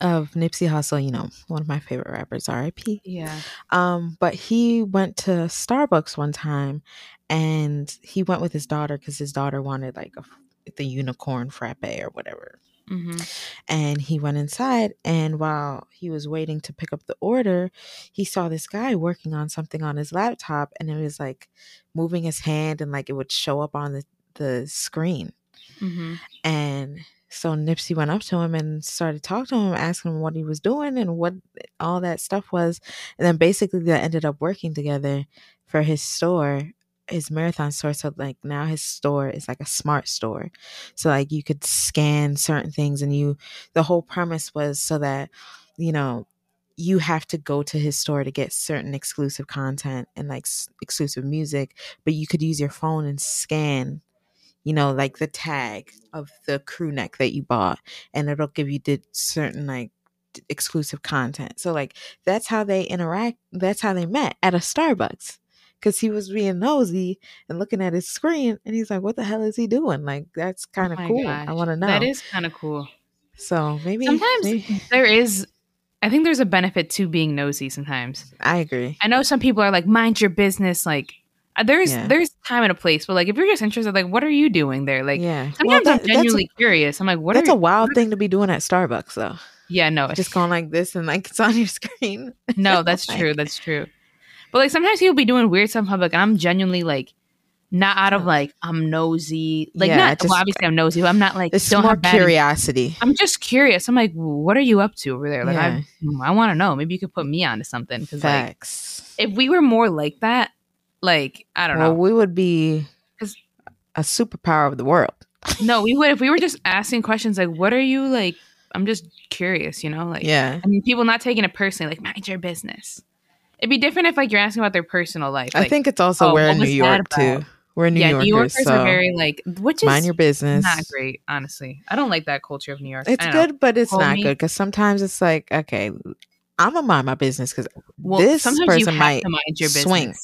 Of Nipsey Hussle, you know, one of my favorite rappers, R.I.P. Yeah. Um, but he went to Starbucks one time, and he went with his daughter because his daughter wanted like a, the unicorn frappe or whatever hmm and he went inside and while he was waiting to pick up the order he saw this guy working on something on his laptop and it was like moving his hand and like it would show up on the, the screen. Hmm and so nipsey went up to him and started talking to him asking him what he was doing and what all that stuff was. And then basically they ended up working together for his store his marathon store so like now his store is like a smart store. So like you could scan certain things and you the whole premise was so that you know you have to go to his store to get certain exclusive content and like s- exclusive music but you could use your phone and scan you know like the tag of the crew neck that you bought and it'll give you the certain like exclusive content. So like that's how they interact that's how they met at a starbucks because he was being nosy and looking at his screen and he's like what the hell is he doing like that's kind of Oh cool i want to know That is kind of cool. so maybe Sometimes maybe- there is, I think there's a benefit to being nosy. Sometimes i agree I know some people are like, mind your business. Like, uh, there's Yeah. there's time and a place, but like if you're just interested, like, what are you doing there? Like, yeah sometimes Well, I'm that- that's, genuinely curious. I'm like, what that's are a wild thing to be doing at starbucks though Yeah, no, just going like this and like it's on your screen No, that's Like- true. That's true. But like sometimes people be doing weird stuff in public, and I'm genuinely like, not out of like I'm nosy. Like Yeah, not just- well, obviously I'm nosy, but I'm not like it's don't more have bad in- curiosity I'm just curious. I'm like, what are you up to over there? Like Yeah. Hmm, I, I want to know. Maybe you could put me onto something because like if we were more like that, like I don't well know. we would be a superpower of the world no, we would if we were just asking questions like, what are you like? I'm just curious, you know, like yeah I mean, people not taking it personally, like mind your business. It'd be different if like you're asking about their personal life. I think it's also oh, we're in New York too. We're New yeah, Yorkers, New Yorkers so are very like, which is mind your business. not great, honestly. I don't like that culture of New York. It's don't know. good, but it's Call not me- good because sometimes it's like, okay, I'm gonna mind my business because Well, this sometimes you person have might to mind your business. swing.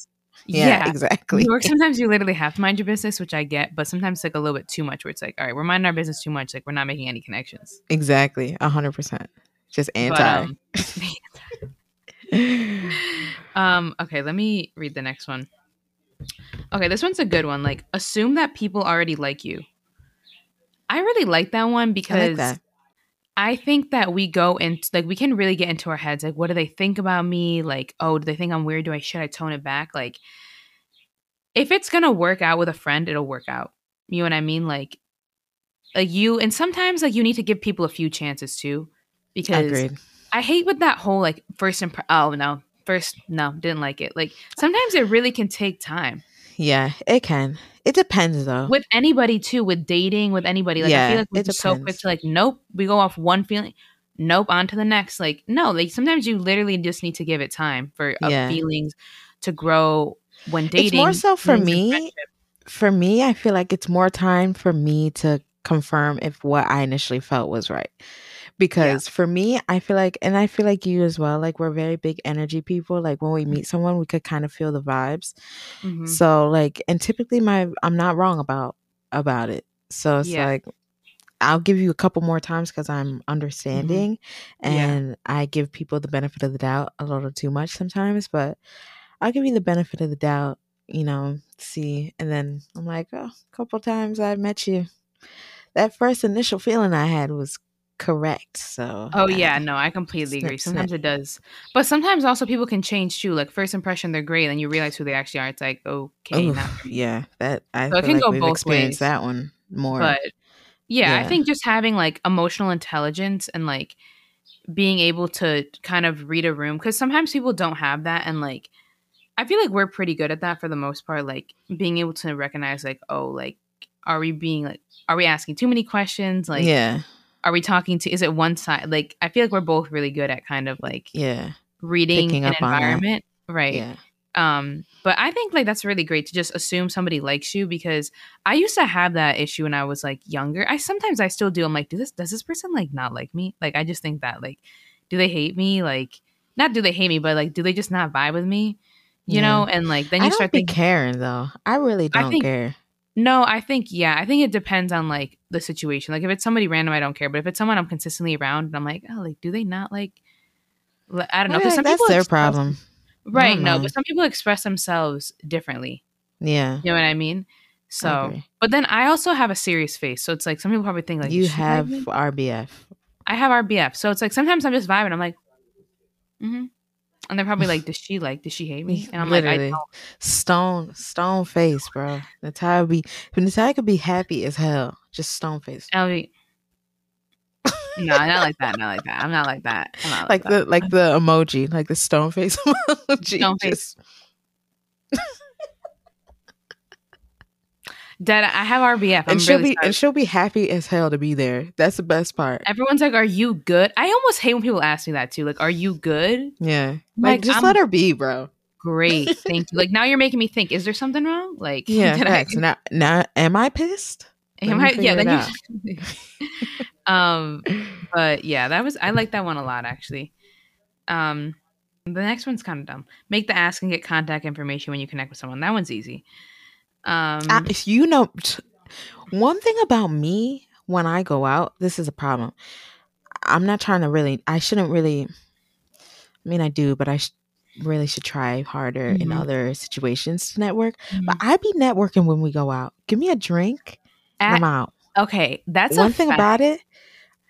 yeah, Yeah, exactly. New York. Sometimes you literally have to mind your business, which I get, but sometimes it's like a little bit too much. Where it's like, all right, we're minding our business too much. Like we're not making any connections. exactly, a hundred percent. Just But, anti. um, um, okay, let me read the next one. Okay, this one's a good one. Like, assume that people already like you. I really like that one I because like that. I think that we go into like we can really get into our heads like what do they think about me like oh do they think I'm weird do I should I tone it back like if it's gonna work out with a friend it'll work out you know what I mean like like you and sometimes like you need to give people a few chances too because Agreed. I hate with that whole like first imp- oh no first no, didn't like it. Like sometimes it really can take time. Yeah, it can. It depends though. With anybody too, with dating, with anybody. Like I Yeah, feel like we're so quick to like, nope, we go off one feeling, nope, on to the next. Like, no, like sometimes you literally just need to give it time for Yeah. feelings to grow when dating. It's more so for me. For me, I feel like it's more time for me to confirm if what I initially felt was right. Because for me, I feel like, and I feel like you as well, like we're very big energy people. Like when we meet someone, we could kind of feel the vibes. Mhm. So like, and typically my, I'm not wrong about, about it. So it's Yeah. like, I'll give you a couple more times because I'm understanding Mm-hmm. Yeah. and I give people the benefit of the doubt a little too much sometimes, but I'll give you the benefit of the doubt, you know, see. And then I'm like, oh, a couple times I met you. That first initial feeling I had was correct. So, Oh I- yeah, no, I completely snip, agree. snip. Sometimes it does, but sometimes also people can change too. Like first impression, they're great, and you realize who they actually are. It's like okay, Oof, yeah, that I So can like go we've both experienced ways. that one more. but yeah, I think just having like emotional intelligence and like being able to kind of read a room because sometimes people don't have that, and like I feel like we're pretty good at that for the most part. Like being able to recognize like oh like are we being like are we asking too many questions like yeah, are we talking to is it one side? Like I feel like we're both really good at kind of like yeah, reading Picking an up on environment. Right. Yeah, um but i think like that's really great to just assume somebody likes you because i used to have that issue when i was like younger. I sometimes i still do. I'm like do this does this person like not like me? Like i just think that like do they hate me? Like not do they hate me but like do they just not vibe with me? You Yeah. know? And like then you I don't start thinking caring though. I really don't think- care. No i think yeah i think it depends on like the situation like if it's somebody random i don't care but if it's someone i'm consistently around and i'm like oh like do they not like i don't know like some that's people their express- problem. right no but some people express themselves differently Yeah, You know what I mean? So, but then I also have a serious face. So it's like some people probably think like you have? RBF. I have RBF. So it's like sometimes I'm just vibing. I'm like, mm-hmm. And they're probably like, does she like? Does she hate me? And I'm like, I don't. Stone, stone face, bro. Natalia be, Natalia could be happy as hell, just stone face, I'll be. no, not like that. Not like that. I'm not like that. I'm not like, like the like the emoji, like the stone face emoji. Stone face. just- Dead. I have RBF. I'm and she'll really be sorry. and she'll be happy as hell to be there. That's the best part. Everyone's like, "Are you good?" I almost hate when people ask me that too. Like, "Are you good?" Yeah, Like, like just I'm- let her be, bro. Great, thank you. Like now you're making me think: Is there something wrong? Like, Yeah, I- Now, now, am I pissed? Am I- yeah, then you. um, but yeah, that was I like that one a lot actually. Um, the next one's kind of dumb. Make the ask and get contact information when you connect with someone. That one's easy. Um, I, if you know, one thing about me when I go out, this is a problem. I'm not trying to really. I shouldn't really. I mean, I do, but I sh- really should try harder in Mhm. other situations to network. Mhm. But I be networking when we go out. Give me a drink, and at- I'm out. okay, that's one a thing fact. about it,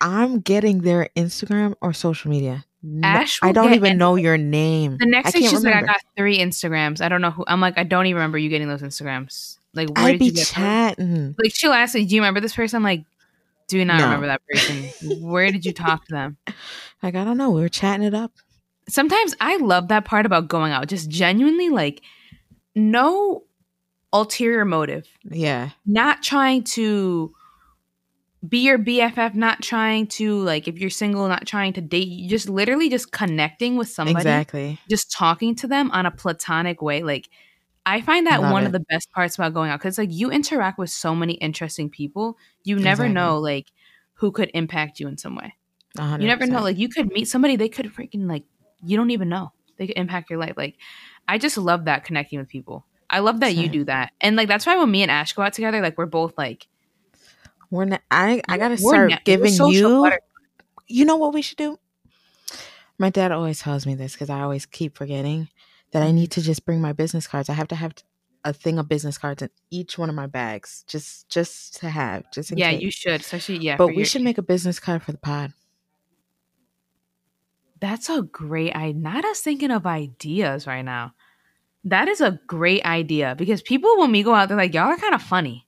I'm getting their Instagram or social media. Ash I don't even know your name. The next thing she's like, I got three Instagrams. I don't know who. I'm like, I don't even remember you getting those Instagrams. Like, where I did be you get chatting. Like, she'll ask me, "Do you remember this person?" I'm like, do you not No. remember that person. where did you talk to them? Like I don't know. We were chatting it up. sometimes I love that part about going out. Just genuinely like no ulterior motive. Yeah, Not trying to be your BFF, not trying to like if you're single, not trying to date you, just literally just connecting with somebody, exactly. just talking to them on a platonic way. Like I find that Love one it. of the best parts about going out because like you interact with so many interesting people. You never Exactly. know like who could impact you in some way. 100%. You never know. Like you could meet somebody, they could freaking like you don't even know. They could impact your life. Like I just love that connecting with people. I love that you do that. And like that's why when me and Ash go out together, like we're both like We're not. I I gotta we're start we're giving you. You know what we should do? My dad always tells me this because I always keep forgetting that I Mm-hmm. need to just bring my business cards. I have to have a thing of business cards in each one of my bags, just just to have, just in Yeah, case. you should. Especially yeah. but we your- should make a business card for the pod. that's a great idea. Not us thinking of ideas right now. That is a great idea because people when we go out, they're like, Y'all are kind of funny.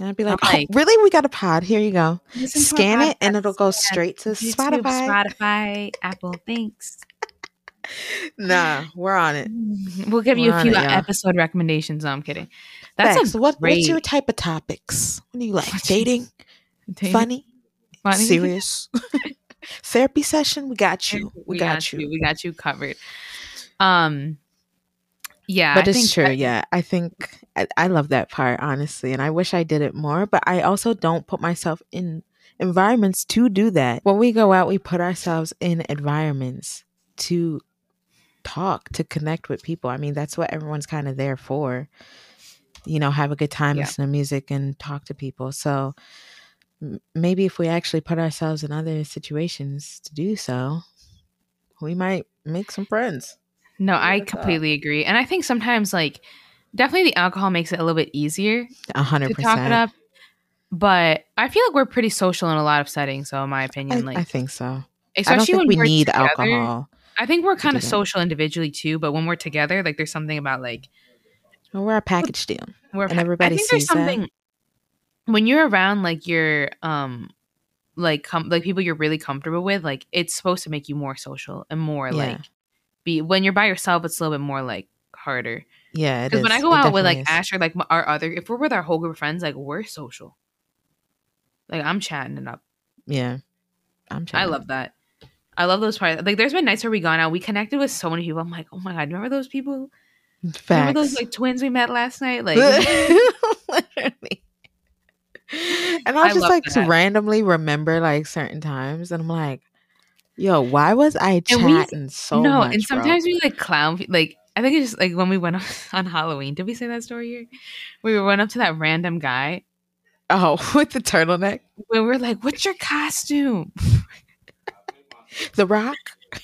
And I'd be I'm like, oh, really? We got a pod. Here you go. Listen to our Scan it, and it'll go straight to YouTube, Spotify. Spotify, Apple, thanks. nah, we're on it. We'll give you We're a few it, episode recommendations. No, I'm kidding. That's what, great what's your type of topics? What do you like? Dating? Dating- Funny? funny? Serious? Therapy session? We got you. We, got, you. We got you covered. Um, yeah, But I it's think true. that- yeah. I think I, I love that part, honestly. And I wish I did it more, but I also don't put myself in environments to do that. When we go out, we put ourselves in environments to talk, to connect with people. I mean, that's what everyone's kind of there for. You know, have a good time, Yeah. listen to music, and talk to people. So m- maybe if we actually put ourselves in other situations to do so, we might make some friends. No, I completely agree. And I think sometimes like definitely the alcohol makes it a little bit easier A hundred to talk it up. But I feel like we're pretty social in a lot of settings, so in my I, opinion. like I think so. I don't especially think when we need together, alcohol. I think we're kind of social individually too, but when we're together, like there's something about like Well, we're a package deal. we're And pa- everybody I think there's sees that. when you're around like your um like com- like people you're really comfortable with, like it's supposed to make you more social and more Yeah. like be when you're by yourself, it's a little bit more like harder. Yeah, it Because when. I go It out with like is. Ash or like our other, if we're with our whole group of friends, like we're social. Like I'm chatting it up. yeah, I'm. I love that. I love those parts. Like there's been nights where we gone out, we connected with so many people. I'm like, oh my god, remember those people? Facts. Remember those like twins we met last night? Like Literally. And I'll I just like that. randomly remember like certain times, and I'm like, "Yo, why was I And we- chatting so much? no, much?" and bro? sometimes we like clown. Like I think it's just like when we went on Halloween. Did we say that story here? We went up to that random guy. oh, with the turtleneck, We were like, "What's your costume?" the Rock.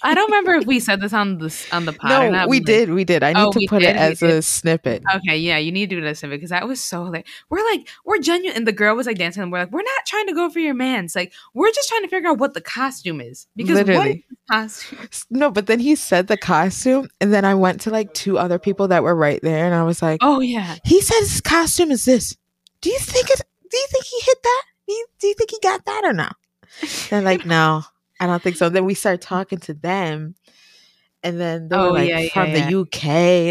I don't remember if we said this on the on the pod. No, we did, we did. I need Oh, to put did, it as a snippet. Okay, yeah, you need to do a snippet because that was so like we're like we're genuine, and the girl was like dancing, and we're like we're not trying to go for your man's, like we're just trying to figure out what the costume is because what is Literally. the costume? No, but then he said the costume, and then I went to like two other people that were right there, and I was like, Oh yeah, he said his costume is this. Do you think it? Do you think he hit that? Do you, do you think he got that or not? They're like, no, I don't think so. Then we start talking to them, and then they were Oh, like yeah, yeah, from yeah. the UK.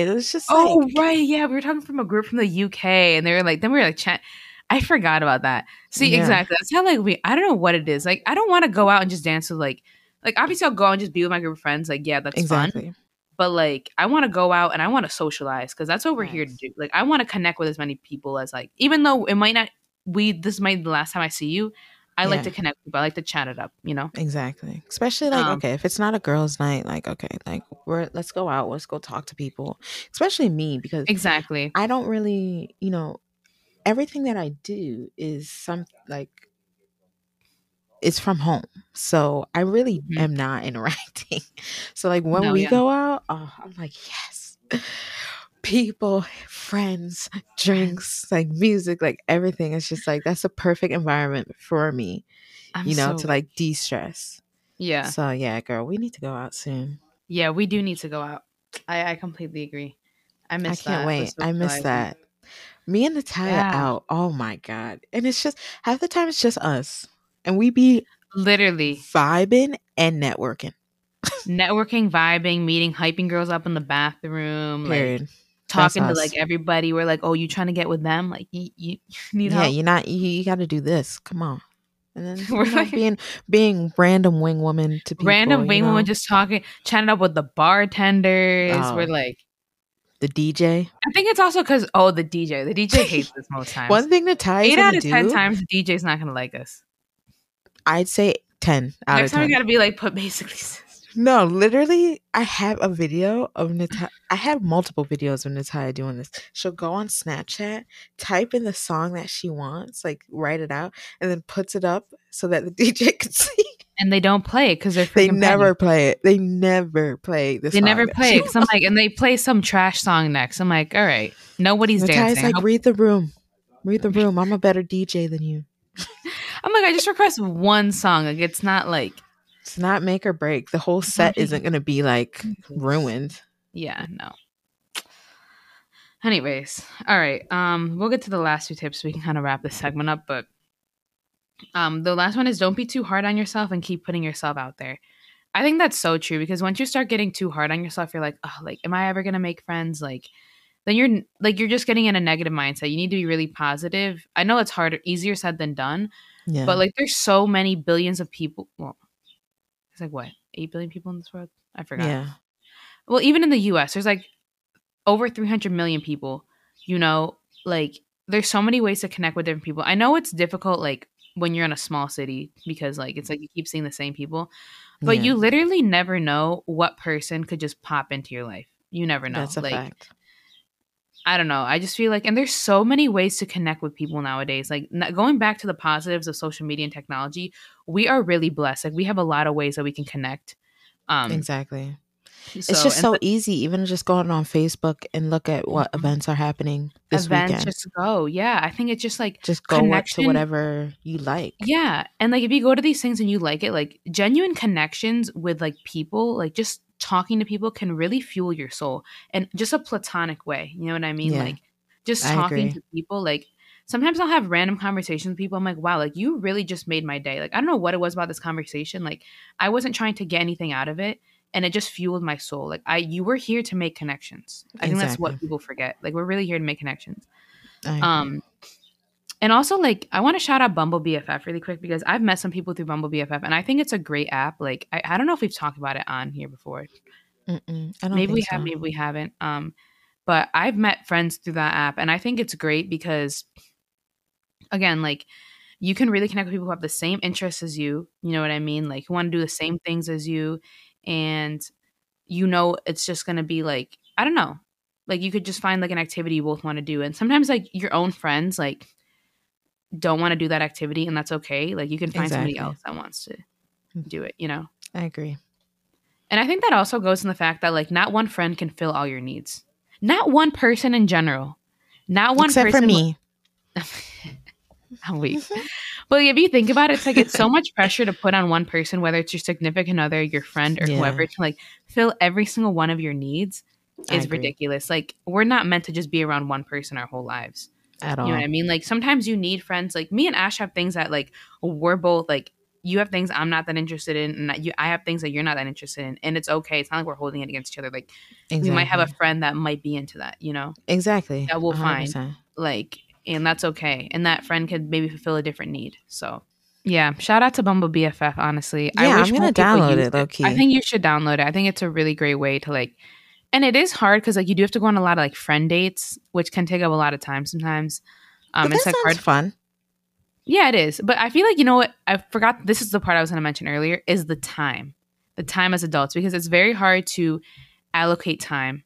It was just oh like, right, yeah, we were talking from a group from the UK, and they were like, then we were like chat. I forgot about that. See, Yeah. exactly. That's how like we. I don't know what it is. Like, I don't want to go out and just dance with like, like obviously I'll go out and just be with my group of friends. Like, yeah, that's fun. exactly. but like I want to go out and I want to socialize because that's what we're here to do. Like I want to connect with as many people as like even though it might not we this might be the last time I see you, I like Yeah. to connect with people. I like to chat it up, you know? Exactly. Especially like, Um, okay, if it's not a girls' night, like, okay, like we're let's go out, let's go talk to people. Especially me because Exactly. I don't really, you know, everything that I do is some like it's from home. So I really Mhm. am not interacting. So like when No, we yeah. go out, oh, I'm like, yes. People, friends, drinks, like music, like everything. It's just like that's a perfect environment for me, I'm you know, so- to like de-stress. Yeah. So yeah, girl, we need to go out soon. Yeah, we do need to go out. I, I completely agree. I miss I can't that, the wait. I miss that. Me and Natalia Yeah. out. Oh my god. And it's just half the time it's just us. And we be Literally vibing and networking. networking, vibing, meeting, hyping girls up in the bathroom, like Period. Talking to like everybody. We're like, oh, you trying to get with them? Like you, you, you need yeah, help? you're not you, you gotta do this. Come on. And then We're like- being being random wing woman to people. Random you wing know? woman just talking, chatting up with the bartenders. Oh. We're like, the DJ. I think it's also because oh, the DJ. The DJ hates us most times. One thing Natalia's Eight gonna out of do, ten times, the DJ's not gonna like us. I'd say ten out Next of time ten. we gotta be like, put basically. No, literally, I have a video of Natalia. I have multiple videos of Natalia doing this. She'll go on Snapchat, type in the song that she wants, like write it out, and then puts it up so that the DJ can see. And they don't play it because they're They never petty. play it. They never play this. They never play it. Cause I'm like, and they play some trash song next. I'm like, all right, nobody's Natalia's dancing. like, read the room, read the room. I'm a better DJ than you. I'm like, I just request one song. Like, it's not like, It's not make or break. The whole set isn't going to be like ruined. yeah, no. Anyways, all right. Um, we'll get to the last two tips. So we can kind of wrap this segment up, but um, the last one is don't be too hard on yourself and keep putting yourself out there. I think that's so true because once you start getting too hard on yourself, you're like, oh, like, am I ever gonna make friends? Like, then you're like, you're just getting in a negative mindset. You need to be really positive. I know it's harder, easier said than done, Yeah. but like, there's so many billions of people. Well, it's like what eight billion people in this world? I forgot. yeah. Well, even in the U.S., there's like over 300 million people. You know, like there's so many ways to connect with different people. I know it's difficult, like when you're in a small city because like it's like you keep seeing the same people, but yeah. you literally never know what person could just pop into your life. You never know. That's a like fact. I don't know. I just feel like, and there's so many ways to connect with people nowadays. Like n- going back to the positives of social media and technology, we are really blessed. Like we have a lot of ways that we can connect. Um, exactly. It's just so easy, even just going on Facebook and look at what Mhm. events are happening this events weekend. just go. Yeah, I think it's just like just go up to whatever you like. Yeah. And like if you go to these things and you like it, like genuine connections with like people, like just talking to people can really fuel your soul and just a platonic way. You know what I mean? Yeah, like just talking to people, like sometimes I'll have random conversations with people. I'm like, wow, like you really just made my day. Like I don't know what it was about this conversation. Like I wasn't trying to get anything out of it. And it just fueled my soul. Like I you were here to make connections. I think that's what people forget. Like we're really here to make connections. Um, and also like I want to shout out Bumble BFF really quick because I've met some people through Bumble BFF and I think it's a great app. Like I, I don't know if we've talked about it on here before. I don't Maybe we so. have, maybe we haven't. Um, but I've met friends through that app and I think it's great because again, like you can really connect with people who have the same interests as you. You know what I mean? Like who want to do the same things as you, and you know it's just gonna be like I don't know. Like you could just find like an activity you both want to do, and sometimes like your own friends like don't want to do that activity, and that's okay. Like you can find somebody else that wants to hmm. do it. You know. I agree. And I think that also goes in the fact that like not one friend can fill all your needs. Not one person in general. Not one Except person for me. I'm weak. But if you think about it, it's like it's so much pressure to put on one person, whether it's your significant other, your friend, or Yeah. whoever, to like fill every single one of your needs is ridiculous. Like we're not meant to just be around one person our whole lives. At all. You know what I mean? Like sometimes you need friends. Like me and Ash have things that like we're both like you have things I'm not that interested in, and that you I have things that you're not that interested in, and it's okay. It's not like we're holding it against each other. Like exactly. we might have a friend that might be into that, you know, exactly that we'll find. 100%. like, and that's okay. And that friend could maybe fulfill a different need. So. Yeah, shout out to Bumble BFF. Honestly, Yeah, I'm gonna download used it, low-key. I think you should download it. I think it's a really great way to like, and it is hard because like you do have to go on a lot of like friend dates, which can take up a lot of time sometimes. Um, but it's like hard. fun. Yeah, it is. But I feel like you know what? I forgot. This is the part I was going to mention earlier. Is the time, the time as adults, because it's very hard to allocate time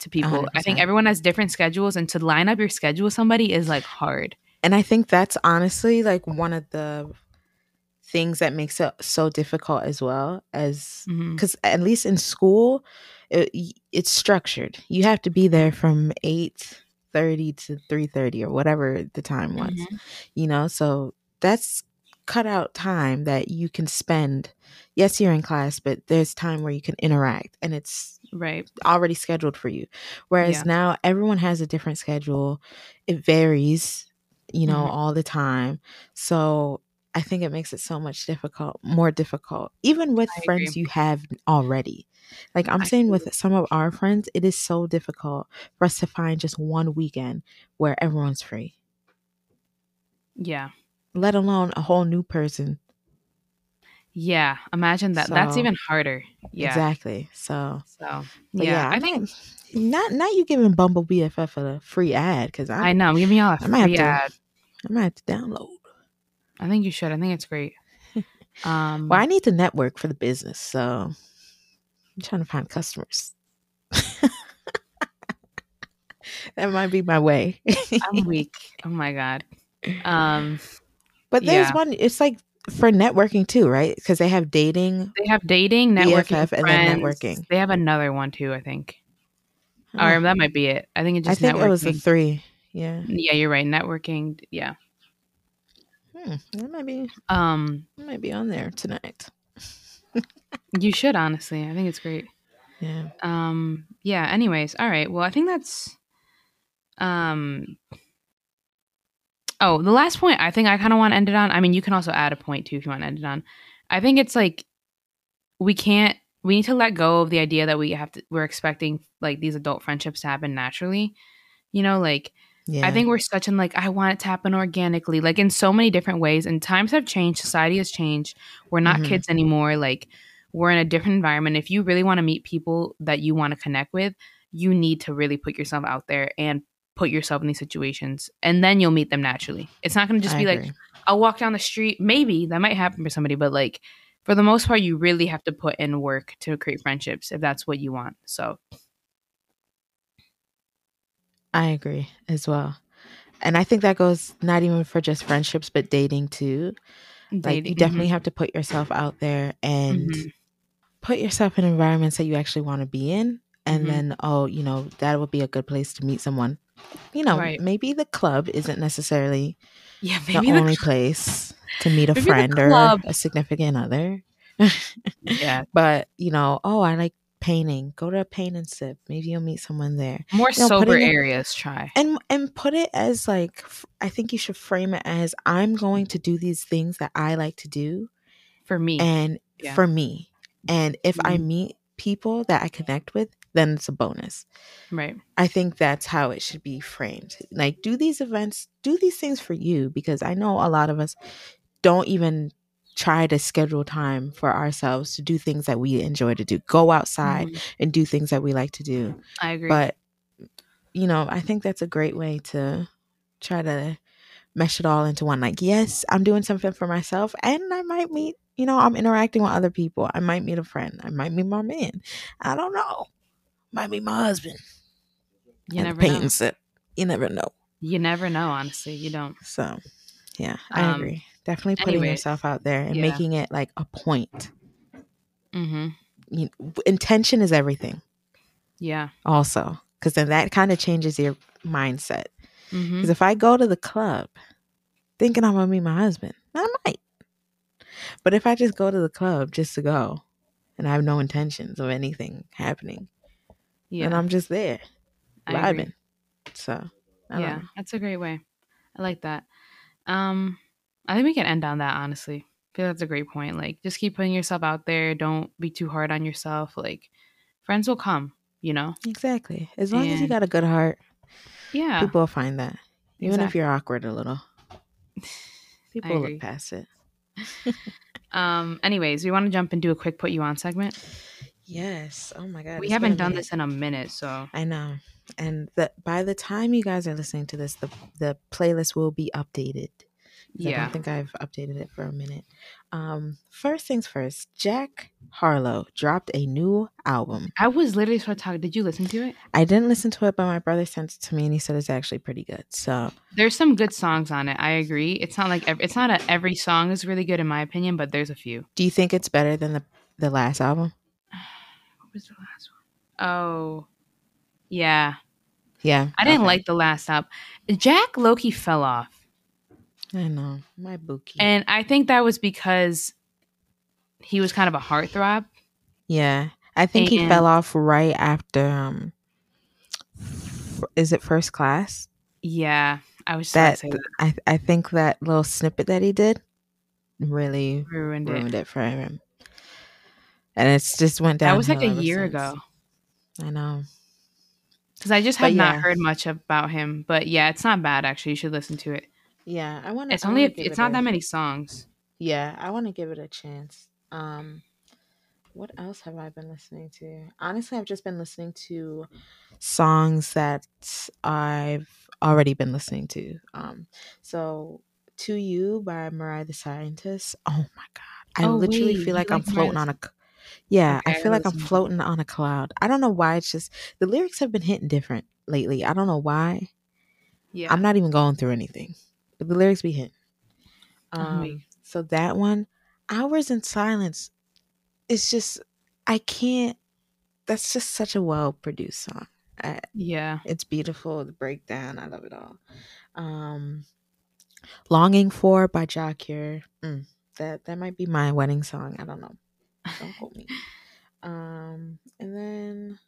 to people. I think everyone has different schedules, and to line up your schedule with somebody is like hard. And I think that's honestly like one of the things that makes it so difficult as well as because at least in school it, it's structured you have to be there from 8.30 to 3.30 or whatever the time was Mhm. you know so that's cut out time that you can spend yes you're in class but there's time where you can interact and it's Right. already scheduled for you whereas Yeah. now everyone has a different schedule it varies you know Mhm. all the time so i think it makes it so much difficult more difficult even with I friends agree. you have already like i'm I saying with some of our friends it is so difficult for us to find just one weekend where everyone's free Yeah. let alone a whole new person Yeah. Imagine that. That's even harder. Yeah. exactly so So but yeah, I think not not you giving bumble bff a free ad because I I, know. I'm giving y'all a I might have free to- ad. I might have to download I think you should. I think it's great. Um, Well, I need to network for the business, so I'm trying to find customers. that might be my way. I'm weak. Oh my god. Um, but there's yeah. one. It's like for networking too, right? Because they have dating. they have dating, networking, BFF, and then networking. They have another one too. I think, Oh, or that might be it. I think it's I just think networking. it was the three. Yeah, yeah, you're right. Networking. Yeah. Hmm, that might be. Um, That might be on there tonight. you should honestly. I think it's great. Yeah. Um, yeah. Anyways, all right. Well, I think that's. Um. Oh, the last point I think I kind of want to end it on. I mean, you can also add a point too if you want to end it on. I think it's like we can't we need to let go of the idea that we have to we're expecting like these adult friendships to happen naturally. You know, like Yeah. I think we're such in like I want it to happen organically, like in so many different ways. And times have changed, society has changed. We're not Mhm. kids anymore. Like we're in a different environment. If you really want to meet people that you want to connect with, you need to really put yourself out there and put yourself in these situations, and then you'll meet them naturally. It's not going to just I be agree. like I'll walk down the street. Maybe that might happen for somebody, but like for the most part, you really have to put in work to create friendships if that's what you want. So I agree as well. And I think that goes not even for just friendships, but dating too. Like you definitely have to put yourself out there and Mhm. put yourself in environments that you actually want to be in. And Mhm. then, oh, you know, that would be a good place to meet someone. You know, Right. maybe the club isn't necessarily yeah, maybe the, only place to meet a maybe friend or a significant other. yeah But, you know, oh, I like painting. Go to a paint and sip. Maybe you'll meet someone there. more know, sober areas. Try and and put it as like f- i think you should frame it as i'm going to do these things that i like to do for me. and Yeah. for me and if i Mhm. meet people that i connect with then it's a bonus right. i think that's how it should be framed like do these events do these things for you because i know a lot of us don't even try to schedule time for ourselves to do things that we enjoy to do. Go outside Mhm. and do things that we like to do. I agree. but you know i think that's a great way to try to mesh it all into one. Like yes i'm doing something for myself and i might meet you know i'm interacting with other people. I might meet a friend. I might meet my man. I don't know. Might meet my husband. You and never know. sip you never know. You never know. Honestly, you don't. so yeah i Um, agree definitely putting anyways, yourself out there and yeah. making it like a point hmm you intention is everything Yeah. also because then that kind of changes your mindset Because if I go to the club thinking I'm gonna meet my husband, I might. But if I just go to the club just to go and I have no intentions of anything happening, Yeah. then I'm just there vibing. So yeah, know. that's a great way. I like that. Um, I think we can end on that. Honestly, I feel that's a great point. Like, just keep putting yourself out there. Don't be too hard on yourself. Like, friends will come. You know. exactly. As long as you got a good heart, Yeah. people will find that. Even if you're awkward a little, people will look past it. Um. Anyways, we want to jump into a quick put you on segment. Yes. Oh my god. we haven't done this in a minute, so I know. And the, by the time you guys are listening to this, the the playlist will be updated. 'Cause I don't think I've updated it for a minute. Um, first things first, Jack Harlow dropped a new album. I was literally supposed to talk. Did you listen to it? I didn't listen to it, but my brother sent it to me and he said it's actually pretty good. So There's some good songs on it. I agree. It's not like ev- it's not a, every song is really good in my opinion, but there's a few. do you think it's better than the, the last album? What was the last one? Oh, yeah. Yeah. I didn't okay. like the last album. Jack Loki fell off, I know. My bookie. and I think that was because he was kind of a heartthrob. yeah. I think he fell off right after um is it first class? Yeah, I was just That say that I I think that little snippet that he did really ruined it. ruined it for him. And it's just went down. That was like a year ago I know. because I just But have not yeah. heard much about him. But yeah, it's not bad actually. You should listen to it. Yeah, I want to. It's only a, it's not that many songs. Yeah, I want to give it a chance. Um, what else have I been listening to? Honestly, I've just been listening to songs that I've already been listening to. Um, so "To You" by Mariah the Scientist. Oh my god, I Oh, literally wait, feel like I'm like floating on a. Yeah, Okay, I feel like I'm it. floating on a cloud. I don't know why. It's just the lyrics have been hitting different lately. I don't know why. Yeah, I'm not even going through anything, but the lyrics be hitting. I'm Um, so that one, Hours in Silence, it's just I can't. That's just such a well produced song. I, yeah. it's beautiful. The breakdown, I love it all. Um, Longing for by Jacure. Mm, that that might be my wedding song. I don't know. Don't quote me. Um, and then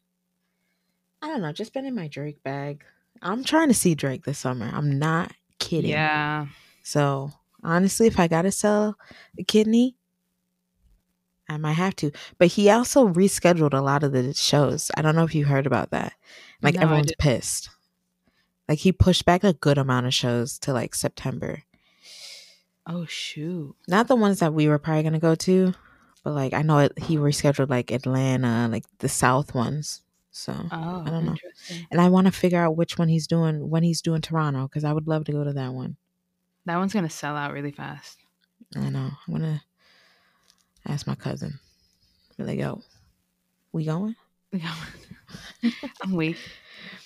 I don't know. Just been in my Drake bag. I'm trying to see Drake this summer. I'm not kidding. Yeah, So honestly, if I gotta sell a kidney, I might have to. But he also rescheduled a lot of the shows. I don't know if you heard about that. Like No, everyone's pissed. Like he pushed back a good amount of shows to like September. Oh shoot. Not the ones that we were probably gonna go to, but like I know it, he rescheduled like Atlanta, like the South ones. So Oh, I don't know. and I want to figure out which one he's doing when he's doing Toronto because I would love to go to that one. That one's gonna sell out really fast. I know. I'm gonna ask my cousin. Be like, yo, we going? I'm weak.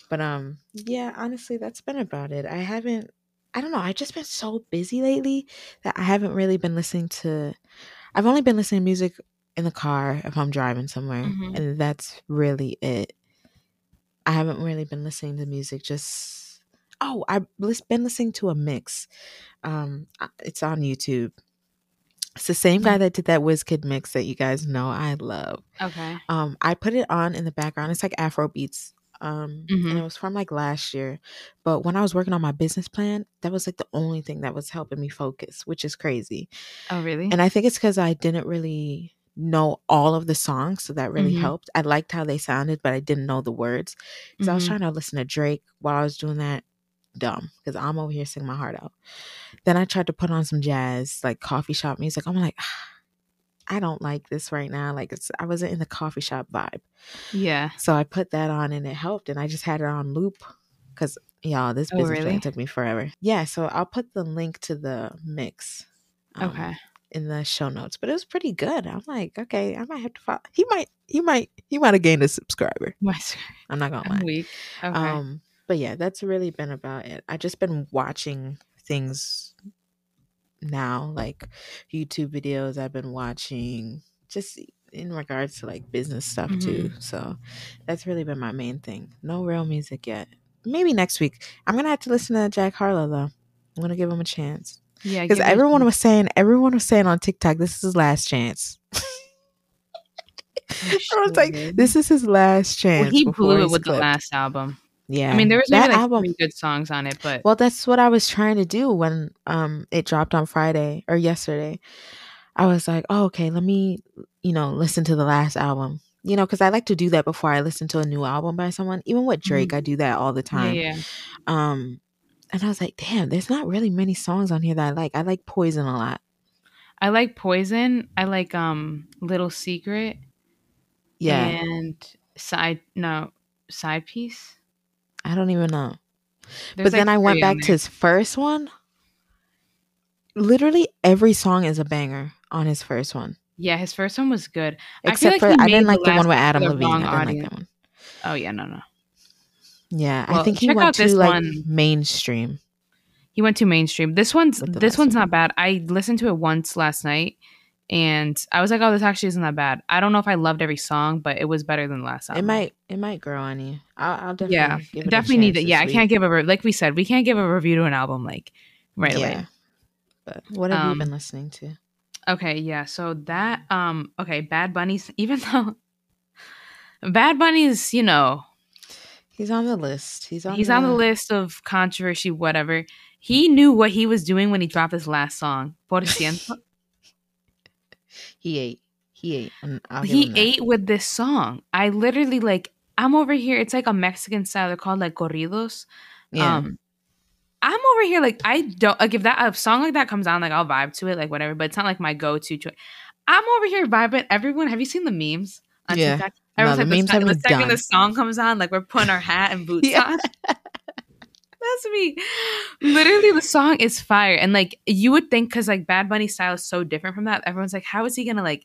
But um, yeah, honestly, that's been about it. I haven't. I don't know. I've just been so busy lately that I haven't really been listening to. I've only been listening to music in the car if I'm driving somewhere, Mhm. and that's really it. I haven't really been listening to music. Just oh, I've been listening to a mix. Um, it's on YouTube. It's the same guy that did that WizKid mix that you guys know I love. Okay. Um, I put it on in the background. It's like Afro beats. Um, Mhm. and it was from like last year. But when I was working on my business plan, that was like the only thing that was helping me focus, which is crazy. Oh really? And I think it's because I didn't really know all of the songs, so that really Mhm. helped. I liked how they sounded, but I didn't know the words. Because I was Mhm. trying to listen to Drake while I was doing that. Dumb, because I'm over here singing my heart out. Then I tried to put on some jazz, like coffee shop music. I'm like, "Ah, I don't like this right now. Like it's I wasn't in the coffee shop vibe. yeah. So I put that on and it helped. And I just had it on loop because, y'all, this Oh, business really? plan took me forever. Yeah. So I'll put the link to the mix um, Okay. In the show notes. But it was pretty good. I'm like, okay, I might have to follow. He might, he might, he might have gained a subscriber. I'm not going to lie. weak. Okay. Um, but yeah, that's really been about it. I just been watching things now, like YouTube videos. I've been watching just in regards to like business stuff too. So that's really been my main thing. No real music yet. Maybe next week. I'm gonna have to listen to Jack Harlow though. I'm gonna give him a chance yeah. because everyone was saying everyone was saying on TikTok this is his last chance. I was like, this is his last chance. Well, he blew it with the last album. Yeah, I mean, there was maybe that like album. good songs on it, but Well, that's what I was trying to do when um it dropped on Friday or yesterday. I was like, oh, okay, let me, you know, listen to the last album. You know, because I like to do that before I listen to a new album by someone. Even with Drake, I do that all the Mm-hmm. time. yeah. Um, and I was like, damn, there's not really many songs on here that I like. I like Poison a lot. I like Poison. I like um Little Secret. Yeah, And side no side piece. I don't even know. There's, but then I went back to his first one. Literally every song is a banger on his first one. Yeah, his first one was good. I Except feel like for I didn't like the one last with Adam Levine. I didn't like that one. Oh yeah, no, no. Yeah, I think he went to like one. mainstream. He went to mainstream. This one's this one's one. not bad. I listened to it once last night and I was like, oh, this actually isn't that bad. I don't know if I loved every song, but it was better than the last album. It might it might grow on you. I'll, I'll definitely yeah, give it definitely a need it. Yeah, I can't give a re- like we said, we can't give a review to an album like right yeah. away. But what have you Um, been listening to? Okay, yeah. So that um okay, Bad Bunny's even though Bad Bunny's, you know, He's on the list. He's on. he's on the list of controversy, whatever. He knew what he was doing when he dropped his last song. Por ciento. He ate. He ate. and I'll give he ate with this song. I literally like I'm over here. It's like a Mexican style. They're called like corridos. Yeah. Um I'm over here like I don't like if that a song like that comes on, like I'll vibe to it, like whatever, but it's not like my go-to to I'm over here vibing. Everyone, have you seen the memes Yeah. TikTok? No, Everyone's the the, the second the song comes on, like we're putting our hat and boots Yeah. on. That's me. Literally, the song is fire, and like you would think, because like Bad Bunny style is so different from that. Everyone's like, how is he gonna like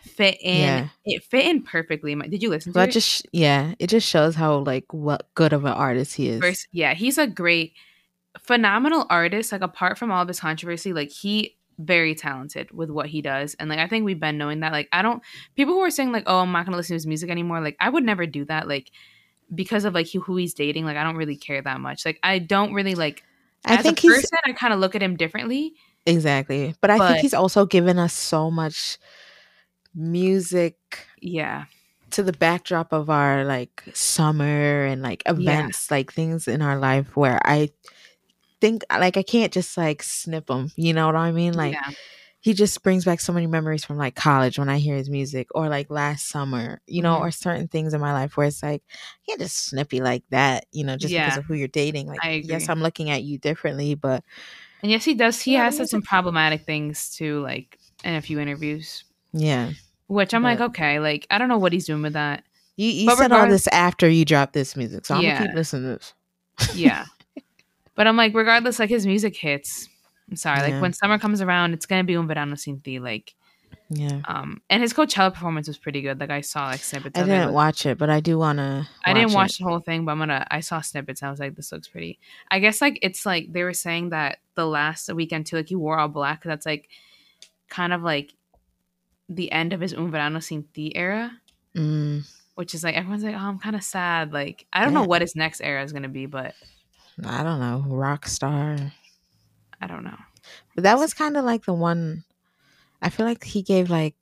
fit in? Yeah. It fit in perfectly. Did you listen to That it? just yeah, it just shows how like what good of an artist he is. First, yeah, he's a great, phenomenal artist. Like apart from all of his controversy, like he very talented with what he does, and like I think we've been knowing that. Like I don't people who are saying like, oh, I'm not gonna listen to his music anymore. Like I would never do that. Like because of like who, who he's dating. Like I don't really care that much. Like I don't really like. I think a he's person, I kind of look at him differently. exactly, but I But- think he's also given us so much music Yeah, to the backdrop of our like summer and like events, like things in our life where I think like I can't just like snip him. You know what I mean? Like yeah, he just brings back so many memories from like college when I hear his music or like last summer, you know, Mhm. or certain things in my life where it's like, you can't just snippy like that, you know, just because of who you're dating. Like, I yes. I'm looking at you differently, but And yes, he does. He Yeah, has said some problematic things too, like in a few interviews, yeah. which I'm like, okay, like I don't know what he's doing with that. You, you said all this after you dropped this music, so I'm Yeah. gonna keep listening to this. Yeah. But I'm like, regardless, like his music hits. I'm sorry, like when summer comes around, it's gonna be un verano sin ti. Like, Yeah. um, and his Coachella performance was pretty good. Like I saw like snippets I of it. I didn't It watch it, but I do wanna I didn't watch it. the whole thing, but I'm gonna. I saw snippets. And I was like, this looks pretty. I guess like it's like they were saying that the last weekend too, like he wore all black. That's like kind of like the end of his Un Verano Sin Ti era, Mm, which is like everyone's like, oh, I'm kind of sad. Like I don't know what his next era is gonna be, but I don't know, rock star. I don't know. But that was kind of like the one. I feel like he gave like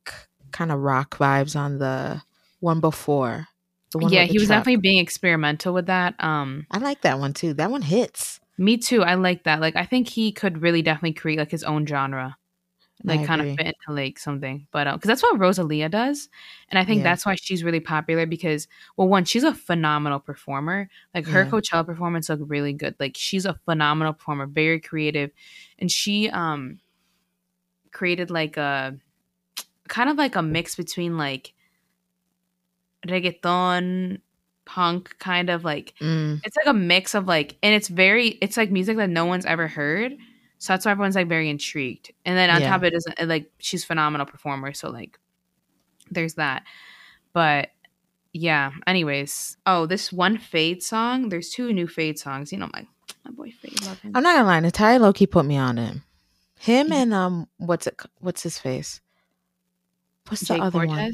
kind of rock vibes on the one before. The one yeah, he was truck. definitely being experimental with that. Um, I like that one too. That one hits. me too. I like that. Like I think he could really definitely create like his own genre. Like I kind of fit into like something. But um because that's what Rosalia does, and I think Yeah. that's why she's really popular because well, one, she's a phenomenal performer. Like her Yeah. Coachella performance looked really good. Like she's a phenomenal performer, very creative, and she um created like a kind of like a mix between like reggaeton punk kind of like Mm, it's like a mix of like and it's very it's like music that no one's ever heard so that's why everyone's like very intrigued and then on Yeah. top of it is like she's a phenomenal performer so like there's that but yeah anyways oh this one Feid song there's two new Feid songs you know my my boy Feid love him I'm not gonna lie. Natalia Loki put me on him. Him Yeah. and um, what's it? What's his face? What's the Jake other one?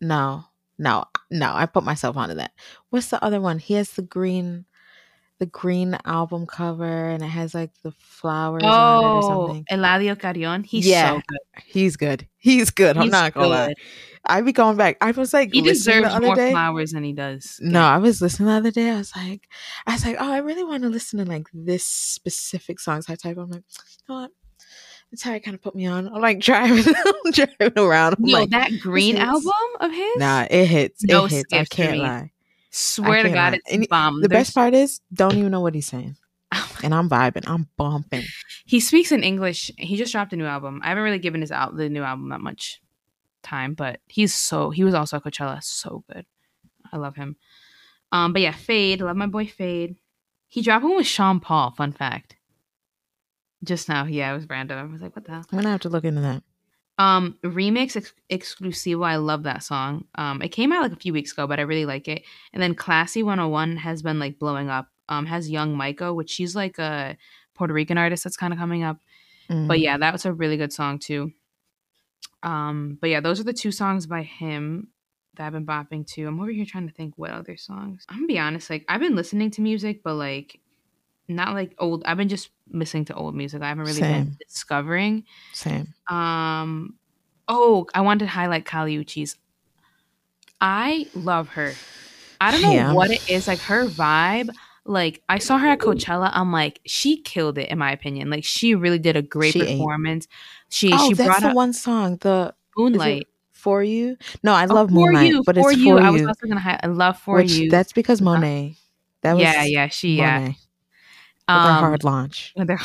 No, no, no. I put myself onto that. What's the other one? He has the green, the green album cover, and it has like the flowers on it or oh something. Eladio Carrión. he's Yeah, so good He's good. He's good. I'm not gonna lie. good. I be going back. I was like, he deserves more day. flowers than he does No, I was listening the other day. I was like, I was like, oh, I really want to listen to like this specific song. So I type, I'm like, you know what? That's how it kind of put me on. I'm like driving, I'm driving around. I'm Yo, like, that green album of his nah, it hits. No it hits. I can't lie. Swear to God, it's bomb. The There's- best part is, don't even know what he's saying, Oh and I'm vibing. I'm bumping. he speaks in English. He just dropped a new album. I haven't really given his out the new album that much time, but he's so he was also at Coachella, so good. I love him. Um, but yeah, Feid, love my boy Feid. He dropped one with Sean Paul. Fun fact. Just now, yeah, it was random. I was like, what the hell? I'm gonna have to look into that. Um, remix ex- exclusivo. I love that song. Um, it came out like a few weeks ago, but I really like it. And then Classy 101 has been like blowing up. Um, has Young Miko, which she's like a Puerto Rican artist that's kind of coming up. But Mm. yeah, that was a really good song too. Um, but yeah, those are the two songs by him that I've been bopping to. I'm over here trying to think what other songs. I'm gonna be honest, like I've been listening to music, but like not like old. I've been just listening to old music. I haven't really been discovering. same. Um, oh, I wanted to highlight Kali Uchis. I love her. I don't know Yeah. what it is, like her vibe. Like I saw her at Coachella. I'm like, she killed it in my opinion. Like she really did a great She ate. performance. She Oh, she that's brought the up one song. The Moonlight. for you. No, I Oh, love for Moonlight, you, but for it's you. for I was also gonna hi- I love for which you. that's because Uh-huh. Monet. That was yeah, yeah, she yeah. Monet. with Um, hard launch. her-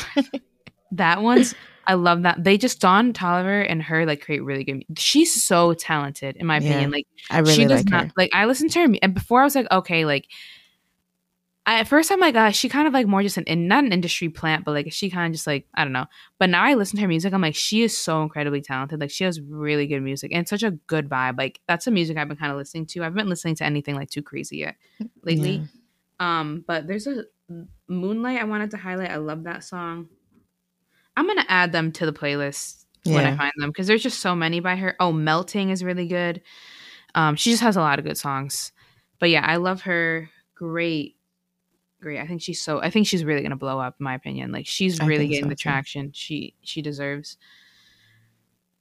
that one's I love that. They just Don Toliver and her like create really good. She's so talented in my Yeah, opinion. Like I really she does like not her. like I listened to her and before I was like okay like I, at first I'm like uh, she kind of like more just an in, not an industry plant but like she kind of just like I don't know but now I listen to her music I'm like she is so incredibly talented like she has really good music and such a good vibe like that's the music I've been kind of listening to I've been listening to anything like too crazy yet lately Yeah. um but there's a Moonlight I wanted to highlight I love that song I'm gonna add them to the playlist when I find them because there's just so many by her. Oh, Melting is really good. Um, she just has a lot of good songs. But yeah, I love her. Great, great. I think she's so. I think she's really gonna blow up, in my opinion. Like she's really getting so, the too. traction she she deserves.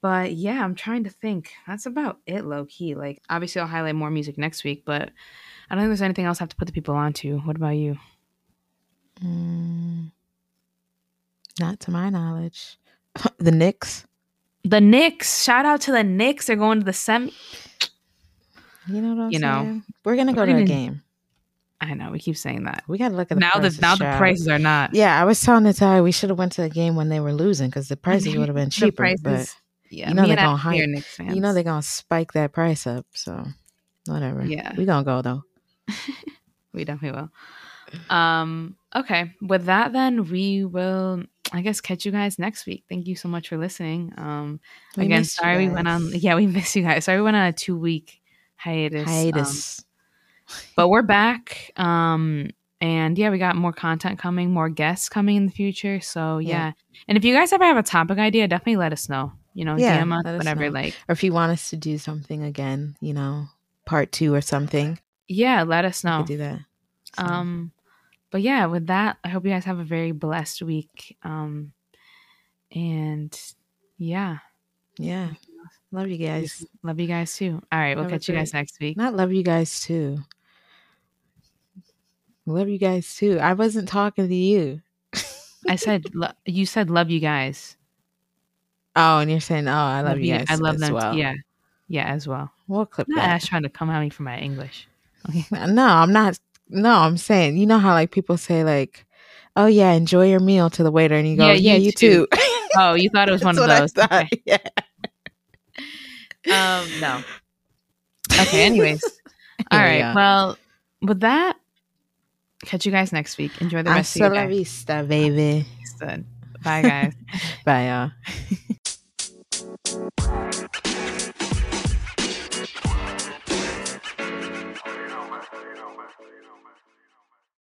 But yeah, I'm trying to think. That's about it, low key. Like obviously, I'll highlight more music next week, but I don't think there's anything else I have to put the people on to. What about you? Mm, not to my knowledge. the Knicks. the Knicks. Shout out to the Knicks. They're going to the semi. You know what I'm You know. We're gonna go we're to a game. I know we keep saying that. We gotta look at the now the prices, now the prices are not. Yeah, I was telling Natalia we should have went to a game when they were losing because the prices would have been cheaper. prices- yeah, you know they're gonna Ashley are hype- Knicks but fans. you know they're gonna spike that price up. So whatever. Yeah. we gonna go though. we definitely will. Um. Okay. With that, then we will. I guess catch you guys next week. Thank you so much for listening. Um. We again, sorry we went on. Yeah, we miss you guys. Sorry we went on a two week hiatus. um, hiatus. but we're back. Um. And yeah, we got more content coming, more guests coming in the future. So yeah. Yeah. And if you guys ever have a topic idea, definitely let us know. You know, Yeah, DM us, whatever. know. Like, or if you want us to do something again, you know, part two or something, yeah, let us know. do that. So, Um, but yeah, with that, I hope you guys have a very blessed week. Um, and yeah, yeah, love you guys. love you guys too. All right, we'll Have catch you guys next week. Not love you guys too. Love you guys too. I wasn't talking to you. I said lo- you said love you guys. Oh, and you're saying, oh, I love, you guys. I love as them. well. Yeah, yeah, as well. we'll clip Not that. Ash trying to come at me for my English. Okay. No, I'm not. No, I'm saying, you know how like people say like, oh yeah, enjoy your meal to the waiter, and you go, Yeah, yeah, you you, too." too. Oh, you thought it was one of those. thought. Okay. Yeah. Um, no. Okay. Anyways, all we right. Well, with that, catch you guys next week. Enjoy the rest Hasta of your day. vista, baby. Bye, guys. Bye, y'all.